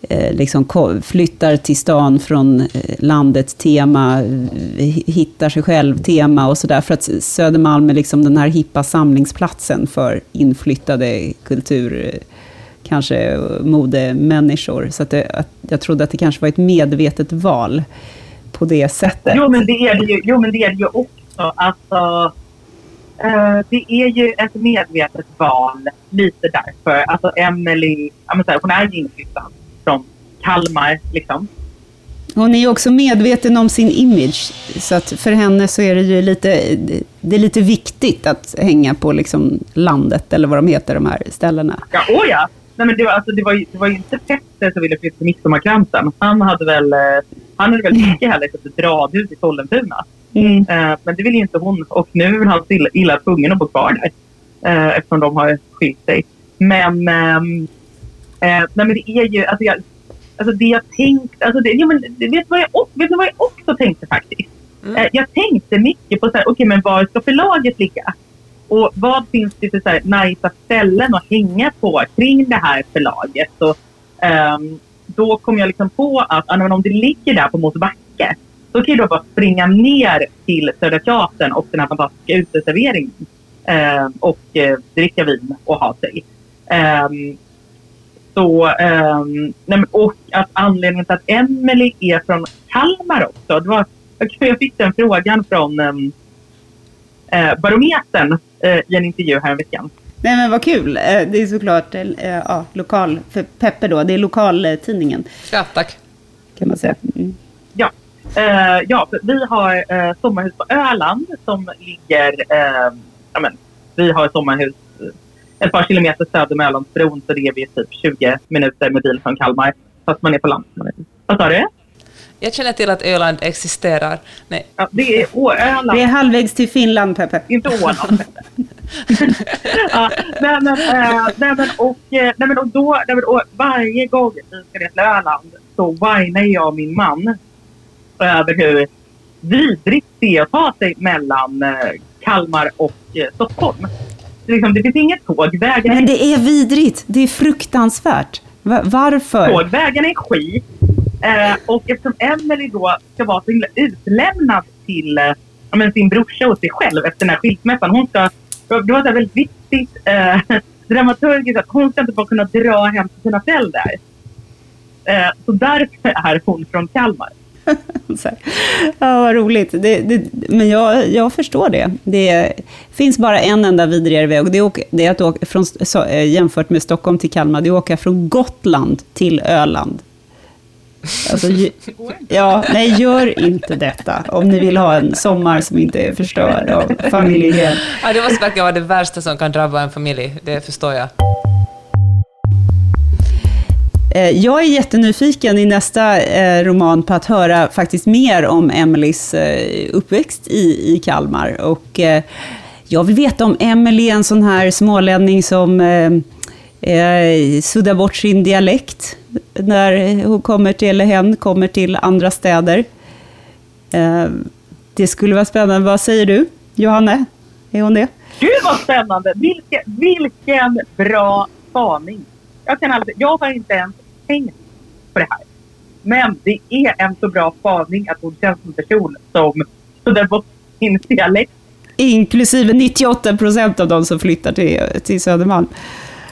eh, liksom flyttar till stan från eh, landet tema, eh, hittar sig själv tema och sådär. För att Södermalm är liksom den här hippa samlingsplatsen för inflyttade kultur kanske modemänniskor. Så att, det, att jag trodde att det kanske var ett medvetet val på det sättet. Jo, men det är det ju, jo, men det är det ju också. Alltså, uh, det är ju ett medvetet val, lite därför. Alltså Emily, hon är ju inflyttad från Kalmar, liksom. Hon är ju också medveten om sin image, så att för henne så är det ju lite, det är lite viktigt att hänga på liksom landet, eller vad de heter, de här ställena. Ja, oh ja. Nej, men det, var, alltså, det, var ju, det var ju inte Petter som ville flytta till Midsommarkransen. Han hade väl, eh, han hade väl mycket hellre sett ett radhus i Sollentuna. Mm. Uh, men det vill inte hon. Och nu är han illa, illa tvungen att bo kvar där. Uh, eftersom de har skilt sig. Men, uh, nej, men det är ju... Alltså, jag, alltså det jag tänkte... Alltså det, ja, men, vet, vad jag, vet ni vad jag också tänkte faktiskt? Mm. jag tänkte mycket på så här, okay, men var ska förlaget ligga? Och vad finns det för så här nice ställen att hänga på kring det här förlaget? Så, um, då kom jag liksom på att men om det ligger där på Mosebacke så kan jag bara springa ner till Södra Teatern och den här fantastiska uteserveringen eh, och eh, dricka vin och ha sig. Ehm, så, ehm, nej, och att anledningen till att Emily är från Kalmar också. Det var, <laughs> jag fick den frågan från ehm, eh, Barometern i en intervju här veckan. Nej men vad kul. Eh, Det är såklart eh, ja, lokal, för Peppe då, det är lokaltidningen. Ja, tack. Kan man säga. Mm. Ja, eh, ja vi har eh, sommarhus på Öland som ligger... Eh, ja, men, vi har sommarhus eh, ett par kilometer söder om Ölandsbron så det är vi typ 20 minuter med bil från Kalmar. Fast man är på land. Är- Vad sa du? Jag känner till att Öland existerar. Nej. Ja, det är Öland. Det är halvvägs till Finland, Peppe. Inte Åland. <laughs> ja, nej, men, eh, nej, men, och, eh, nej, men, och då, nej, men, och varje gång vi ska ner till Öland så whinar jag och min man över hur vidrigt det är att ta sig mellan eh, Kalmar och Stockholm. Det, liksom, det finns inget tåg. Vägen Men det är vidrigt. Det är fruktansvärt. Va- varför? tåg. Vägarna är skit. Eh, och eftersom Emelie då ska vara så himla utlämnad till eh, men sin brorsa och sig själv efter den här skilsmässan. Hon ska, det var så väldigt viktigt eh, <laughs> dramaturgiskt att hon ska inte bara kunna dra hem till sina föräldrar. Eh, så därför är hon från Kalmar. <laughs> Ja, vad roligt. Det, det, men jag, jag förstår det. Det finns bara en enda vidrigare väg. Det är, åka, det är att åka från, så, eh, jämfört med Stockholm till Kalmar, det är att åka från Gotland till Öland. Alltså, <laughs> ja, nej, gör inte detta om ni vill ha en sommar som inte är förstörd av familjehem. <laughs> Ja, det måste verkligen vara det värsta som kan drabba en familj, det förstår jag. Eh, Jag är jättenyfiken i nästa eh, roman på att höra faktiskt mer om Emelies eh, uppväxt i, i Kalmar. Och jag vill veta om Emily är en sån här smålänning som eh, suddar bort sin dialekt när hon kommer till, eller hen kommer till andra städer. Eh, Det skulle vara spännande. Vad säger du, Johanne? Är hon det? Gud vad spännande! Vilken, vilken bra spaning! Jag, kan aldrig, jag har inte ens tänkt på det här. Men det är en så bra spaning att hon känns som en person som suddar bort sin dialekt. Inklusive 98 procent av de som flyttar till, till Södermalm.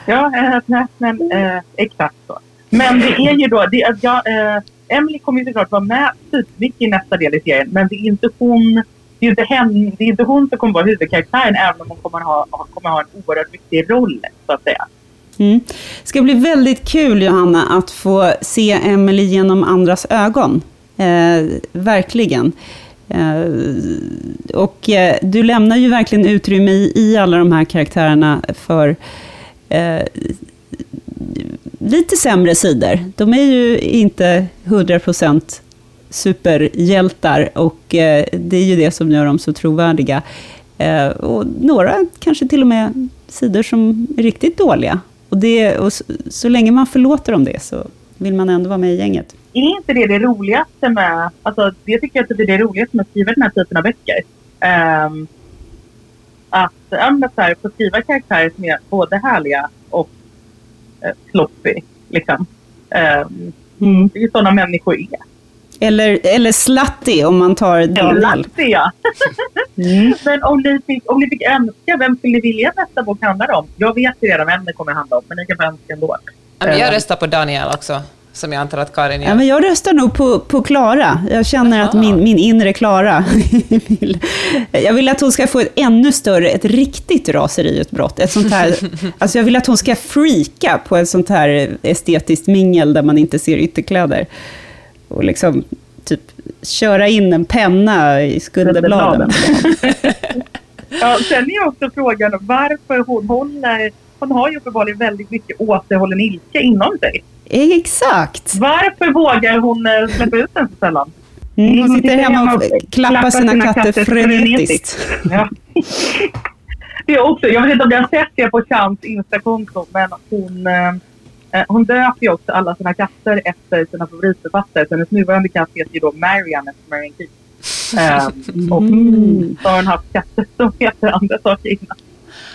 Ja, eh, nej, men eh, exakt så. Men det är ju då, det, att jag, eh, Emily kommer ju såklart vara med typmycket i nästa del i serien, men det är inte hon det är inte, hen, det är inte hon som kommer vara huvudkaraktären även om hon kommer ha, kommer ha en oerhört viktig roll så att säga. Mm. Det ska bli väldigt kul, Johanna, att få se Emily genom andras ögon. Eh, verkligen. Eh, och eh, du lämnar ju verkligen utrymme i, i alla de här karaktärerna för eh, lite sämre sidor. De är ju inte 100% superhjältar och eh, det är ju det som gör dem så trovärdiga. Eh, och några kanske till och med sidor som är riktigt dåliga. Och, det, och så, så länge man förlåter dem det så vill man ändå vara med i gänget. Är inte det det roligaste med... Alltså, det tycker jag att det är det roligaste med att skriva den här typen av böcker. Um, att ja, så här, få skriva karaktärer som är både härliga och uh, sloppy. Liksom. Ehm, Det är ju sådana människor är. Eller, eller slutty om man tar Daniel. Latte, ja. <laughs> Men om ni, fick, om ni fick önska, vem skulle ni vilja att nästa bok handlar om? Jag vet ju redan vem det kommer handla om, men ni kan få önska ändå. Ja, jag Ehm, röstar på Daniel också, som jag antar att Karin gör. Ja, men jag röstar nog på, på Klara. Jag känner att min, min inre Klara <laughs> vill... Jag vill att hon ska få ett ännu större, ett riktigt raseriutbrott. Ett sånt här, <laughs> alltså jag vill att hon ska freaka på ett sånt här estetiskt mingel där man inte ser ytterkläder. Och liksom typ köra in en penna i skulderbladen. <laughs> Ja, sen är också frågan varför hon håller... Hon har ju uppenbarligen väldigt mycket återhållen ilska inom sig. Exakt! Varför vågar hon eh, släppa ut den så sällan? Mm, hon sitter hemma och klappar sina katter frenetiskt. Ja. <laughs> Det är också, jag vet inte om ni har sett det på Chans Instakonto, men hon, eh, eh, hon döper ju också alla sina katter efter sina favoritförfattare. Så hennes nuvarande katt heter ju då Marianne efter Marianne Keith. Eh, <laughs> och så har hon haft katter som heter andra saker innan.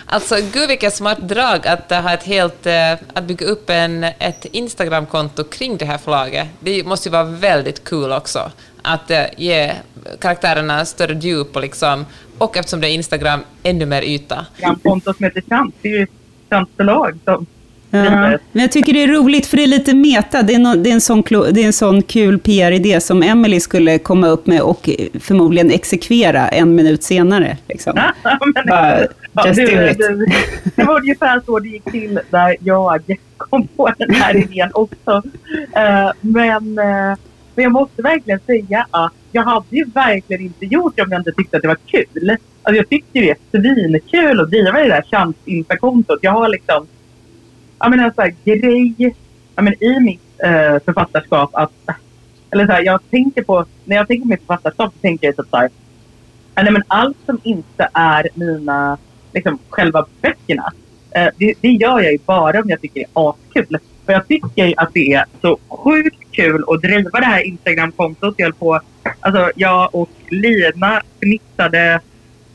Alltså, gud vilket smart drag att eh, ha ett helt, eh, att bygga upp en, ett Instagramkonto kring det här förlaget. Det måste ju vara väldigt kul också, att eh, ge karaktärerna större djup och liksom, och eftersom det är Instagram, ännu mer yta. Instagramkonto som heter Chans, det är ju ett förlag som Ja. Men jag tycker det är roligt för det är lite meta. Det är, no, det är, en, sån, klo- det är en sån kul PR-idé som Emily skulle komma upp med och förmodligen exekvera en minut senare. Liksom. <laughs> Ja, men- Bara, Ja, just du, do it. du, <laughs> det var ungefär så det gick till när jag kom på den här idén också. Eh, men, eh, men jag måste verkligen säga att jag hade ju verkligen inte gjort det om jag inte tyckte att det var kul. Alltså jag tyckte ju det är svinkul att driva det där chans-kontot. Jag har liksom ja, men en så här grej ja, men i mitt eh, författarskap att eller så här, jag tänker på, när jag tänker på mitt författarskap så tänker jag typ så här, ja, nej, men allt som inte är mina, liksom själva böckerna, eh, det, det gör jag ju bara om jag tycker det är askul. För jag tycker att det är så sjukt kul att driva det här Instagramkontot. Jag på, alltså jag och Lina fnissade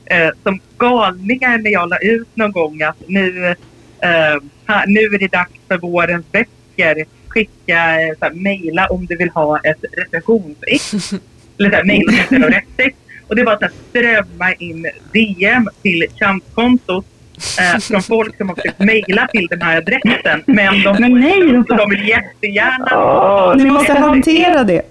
eh, som galningar när jag la ut någon gång att nu, eh, nu är det dags för vårens böcker. Skicka, eh, så här, mejla om du vill ha ett recensionsex. <laughs> Eller så här, mejla om du rättex. Och det var här, strömma in DM till chanskontot eh, från folk som har försökt mejla till den här adressen. Men de, Men nej, de de vill jättegärna... Ni måste hantera det.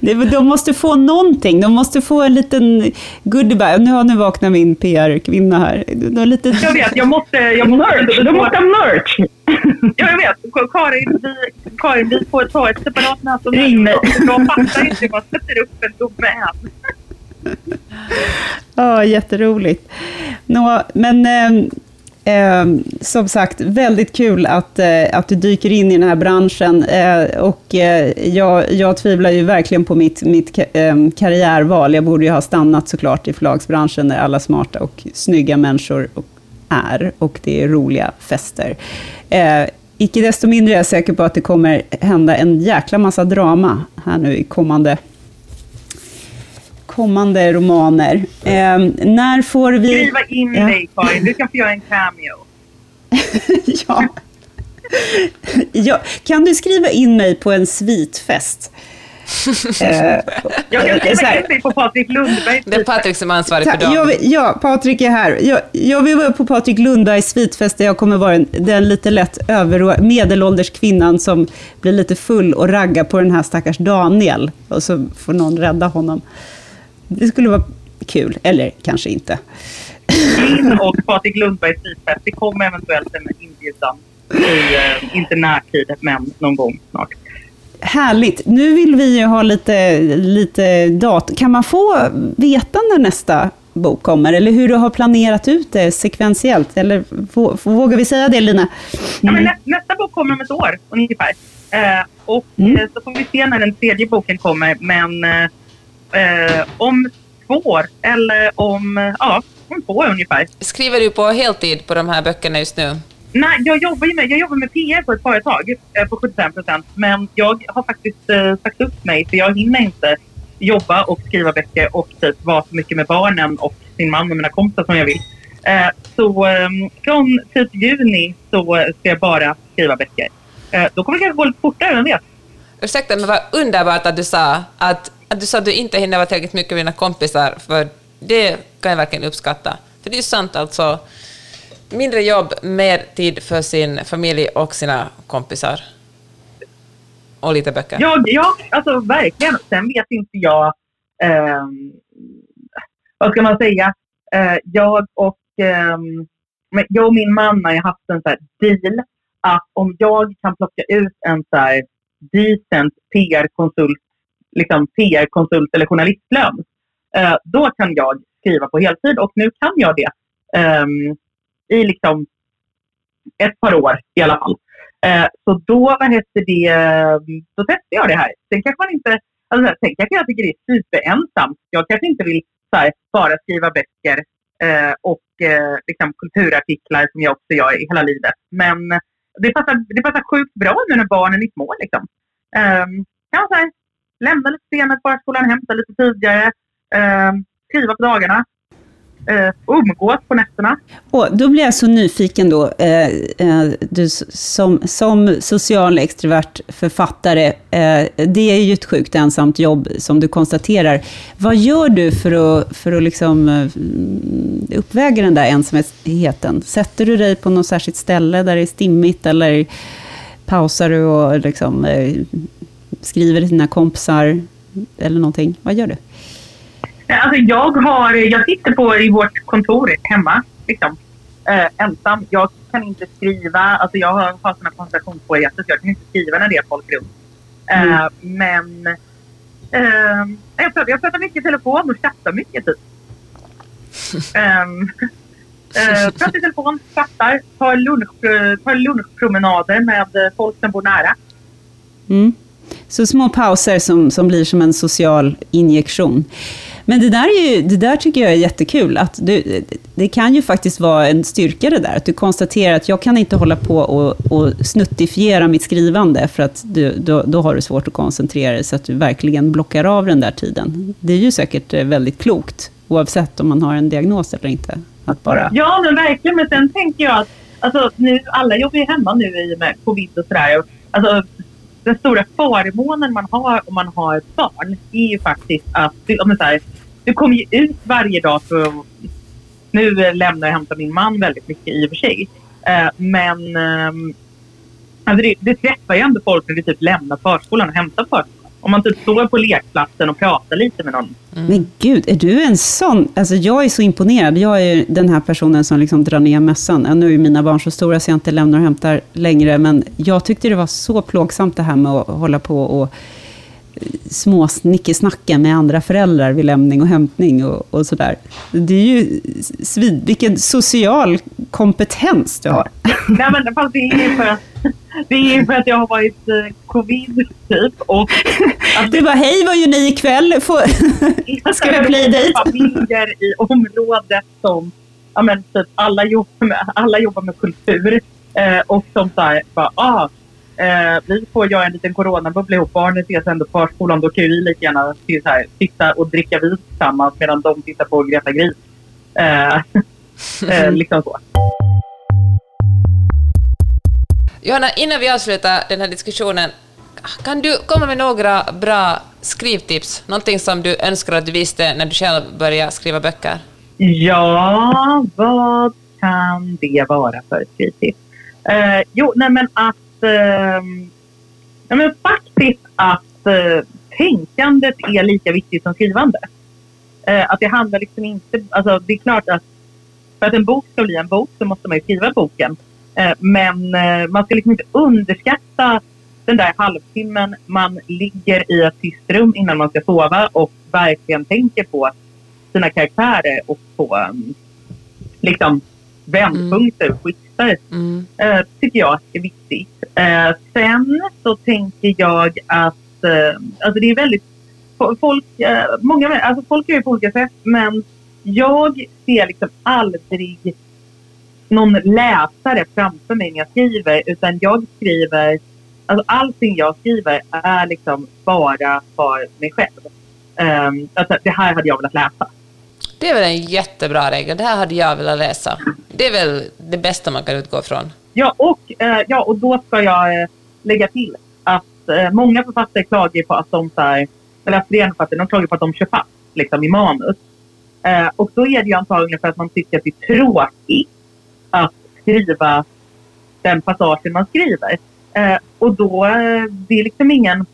<laughs> De måste få någonting. De måste få en liten goodiebag. Nu har nu vaknat min PR-kvinna här. De lite... Jag vet, jag måste... Jag måste Merch! De måste ha merch! Ja, jag vet. Karin, vi, Karin, vi får ta ett separat det. Ring mig. Jag fattar inte man sätter upp en domän. Ja, jätteroligt. Nå, men eh, eh, som sagt, väldigt kul att, eh, att du dyker in i den här branschen. Eh, och eh, jag, jag tvivlar ju verkligen på mitt, mitt ka- eh, karriärval. Jag borde ju ha stannat såklart i förlagsbranschen där alla smarta och snygga människor och- är. Och det är roliga fester. Eh, icke desto mindre är jag säker på att det kommer hända en jäkla massa drama här nu i kommande kommande romaner. Eh, när får vi... Skriva in Ja. dig, Karin. Du kan få göra en cameo. <laughs> ja. ja. Kan du skriva in mig på en svitfest? <laughs> eh, Jag kan så skriva in dig på Patrik Lundberg. Det är Patrik som är ansvarig för dem. jag, ja, Patrik är här. Jag, jag vill vara på Patrik Lundbergs svitfest där jag kommer vara den, den lite lätt över, medelålders kvinnan som blir lite full och raggar på den här stackars Daniel. Och så får någon rädda honom. Det skulle vara kul, eller kanske inte. Min och Patrik Lundbergs frifest. Det kommer eventuellt en inbjudan i, eh, inte närtid, men någon gång snart. Härligt. Nu vill vi ju ha lite, lite datum. Kan man få veta när nästa bok kommer? Eller hur du har planerat ut det sekventiellt? Eller vå- vågar vi säga det, Lina? Ja, men nä, nästa bok kommer om ett år ungefär. Eh, och Mm. eh, så får vi se när den tredje boken kommer. Men eh, eh, om två år, eller om, ja, om två år ungefär. Skriver du på heltid på de här böckerna just nu? Nej, jag jobbar ju med, jag jobbar med PR på ett företag eh, på 75 procent. Men jag har faktiskt eh, sagt upp mig för jag hinner inte jobba och skriva böcker och typ vara så mycket med barnen och sin man och mina kompisar som jag vill. Eh, så eh, från typ juni så ska jag bara skriva böcker. Eh, då kommer det kanske gå lite fortare, vem vet? Ursäkta, men vad underbart att du sa att, att du sa att du inte hinner vara tillräckligt mycket med dina kompisar, för det kan jag verkligen uppskatta. För det är sant alltså. Mindre jobb, mer tid för sin familj och sina kompisar. Och lite böcker. Ja, ja alltså verkligen. Sen vet inte jag... Eh, vad ska man säga? Eh, jag, och, Eh, jag och min man har haft en så här deal att om jag kan plocka ut en så här decent PR-konsult, liksom PR-konsult eller journalistlön, eh, då kan jag skriva på heltid. Och nu kan jag det eh, i liksom ett par år i alla fall. Eh, så då, vad heter det, då testar jag det här. Sen kanske man inte, alltså, sen kanske jag tycker det är superensamt. Jag kanske inte vill så här, bara skriva böcker eh, och eh, liksom, kulturartiklar som jag också gör i hela livet. Men det passar, det passar sjukt bra nu när barnen är små. Liksom. Eh, kan man säga, lämna lite senare på förskolan, hämta lite tidigare, eh, skriva på dagarna. eh, umgås på nätterna. Och då blir jag så nyfiken då, eh, eh, du som, som social extrovert författare, eh, det är ju ett sjukt ensamt jobb som du konstaterar. Vad gör du för att, för att liksom, eh, uppväga den där ensamheten? Sätter du dig på något särskilt ställe där det är stimmigt eller pausar du och liksom, eh, skriver till dina kompisar eller någonting? Vad gör du? Alltså jag, har, jag sitter på i vårt kontor hemma, liksom, eh, ensam. Jag kan inte skriva, alltså jag har, har sådana koncentrationssvårigheter så jag kan inte skriva när det är folk runt. Eh, Mm. Men eh, jag, pratar, jag pratar mycket i telefon och chattar mycket typ. um, <laughs> eh, pratar i telefon, chattar, tar, lunch, tar lunchpromenader med eh, folk som bor nära. Mm. Så små pauser som, som blir som en social injektion. Men det där, är ju, det där tycker jag är jättekul. Att du, det kan ju faktiskt vara en styrka det där. Att du konstaterar att jag kan inte hålla på och, och snuttifiera mitt skrivande, för att du, då, då har du svårt att koncentrera dig, så att du verkligen blockar av den där tiden. Det är ju säkert eh, väldigt klokt, oavsett om man har en diagnos eller inte. Att bara... Ja, men verkligen. Men sen tänker jag att alltså, nu, alla jobbar ju hemma nu i och med covid och sådär. Alltså, den stora förmånen man har om man har ett barn är ju faktiskt att du, om det så här, du kommer ju ut varje dag för att... Nu lämnar jag och hämtar min man väldigt mycket i och för sig. Eh, men ehm, alltså det, det träffar ju ändå folk när du typ lämnar förskolan och hämtar förskolan. Om man typ står på lekplatsen och pratar lite med någon. Men gud, är du en sån? Alltså jag är så imponerad. Jag är den här personen som liksom drar ner mössan. Ja, Nu är mina barn så stora så jag inte lämnar och hämtar längre, men jag tyckte det var så plågsamt det här med att hålla på och småsnickesnacka med andra föräldrar vid lämning och hämtning och, och sådär. Det är ju svid, vilken social kompetens du har. Nej men fast det är för att, det är för att jag har varit eh, covid typ och... Du bara, hej vad gör ni ikväll? Får... <laughs> Ska vi playdate? familjer i området som, ja men typ alla jobbar med, alla jobbar med kultur eh, och som såhär, bara ah, eh, vi får göra en liten coronabubbla ihop, barnen ses ändå på förskolan, då kan vi lika gärna till så här, sitta och dricka vin tillsammans medan de tittar på Greta Gris. Eh, <laughs> eh, <laughs> liksom så. Johanna, innan vi avslutar den här diskussionen, kan du komma med några bra skrivtips? Någonting som du önskar att du visste när du själv började skriva böcker? Ja, vad kan det vara för skrivtips? Eh, jo, nej men att... Eh, nej men faktiskt att eh, tänkandet är lika viktigt som skrivande. Eh, att det handlar liksom inte... Alltså det är klart att för att en bok ska bli en bok så måste man ju skriva boken. Eh, men eh, man ska liksom inte underskatta den där halvtimmen man ligger i ett tyst rum innan man ska sova och verkligen tänker på sina karaktärer och på um, liksom vändpunkter och twister. Eh, tycker jag är viktigt. Eh, sen så tänker jag att eh, alltså det är väldigt fo- folk, många, alltså folk gör ju på olika sätt men jag ser liksom aldrig någon läsare framför mig när jag skriver utan jag skriver, alltså allting jag skriver är liksom bara för mig själv. Um, alltså, det här hade jag velat läsa. Det är väl en jättebra regel. Det här hade jag velat läsa. Det är väl det bästa man kan utgå från. Ja, och, eh, ja, och då ska jag eh, lägga till att eh, många författare klagar på att de, så här, eller flera författare, de klagar på att de kör fast liksom, i manus. Och då är det ju antagligen för att man tycker att det är tråkigt att skriva den passagen man skriver. Eh, och då, eh, det är liksom ingen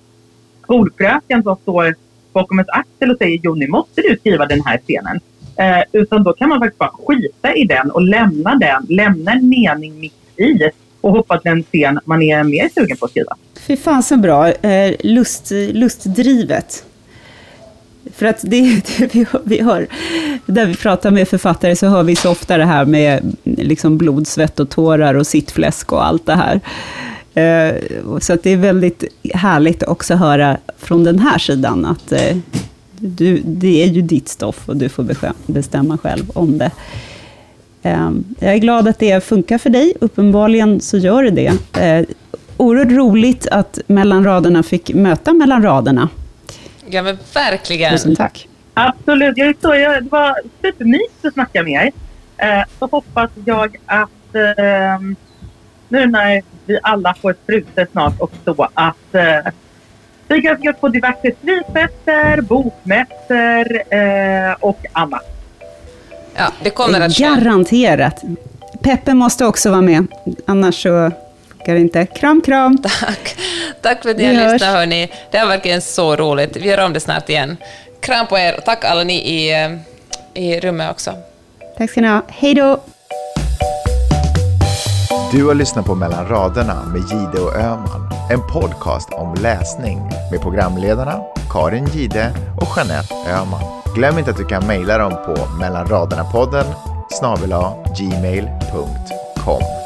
skolfröken som står bakom ett axel och säger jo nu måste du skriva den här scenen. Eh, utan då kan man faktiskt bara skita i den och lämna den, lämna en mening mitt i och hoppas den scen man är mer sugen på att skriva. Fy fan så bra. Eh, lust, lustdrivet. För att det, det <laughs> vi, hör- vi hör, där vi pratar med författare så hör vi så ofta det här med liksom blod, svett och tårar och sittfläsk och allt det här. Eh, så att det är väldigt härligt också att höra från den här sidan att eh, du, det är ju ditt stoff och du får bestämma själv om det. Eh, Jag är glad att det funkar för dig. Uppenbarligen så gör det det. Eh, Oerhört roligt att mellan raderna fick möta mellan raderna. Ja, men verkligen. Tusen tack. Absolut. Jag är så, jag, det var supermysigt att snacka med er. Eh, så hoppas jag att eh, nu när vi alla får sprutor snart och så att eh, vi kan gå på diverse skrivfester, bokmässor eh, och annat. Ja, det kommer att ske. Garanterat. Peppe måste också vara med, annars så det inte. Kram, kram. <laughs> Tack. Tack för att ni har lyssnat, hörni. Det har verkligen så roligt. Vi gör om det snart igen. Kram på er och tack alla ni i, eh, i rummet också. Tack ska ni ha. Hej då! Du har lyssnat på Mellan raderna med Gide och Öman. En podcast om läsning med programledarna Karin Gide och Jeanette Öman. Glöm inte att du kan mejla dem på mellanraderna-podden snabel gmail.com.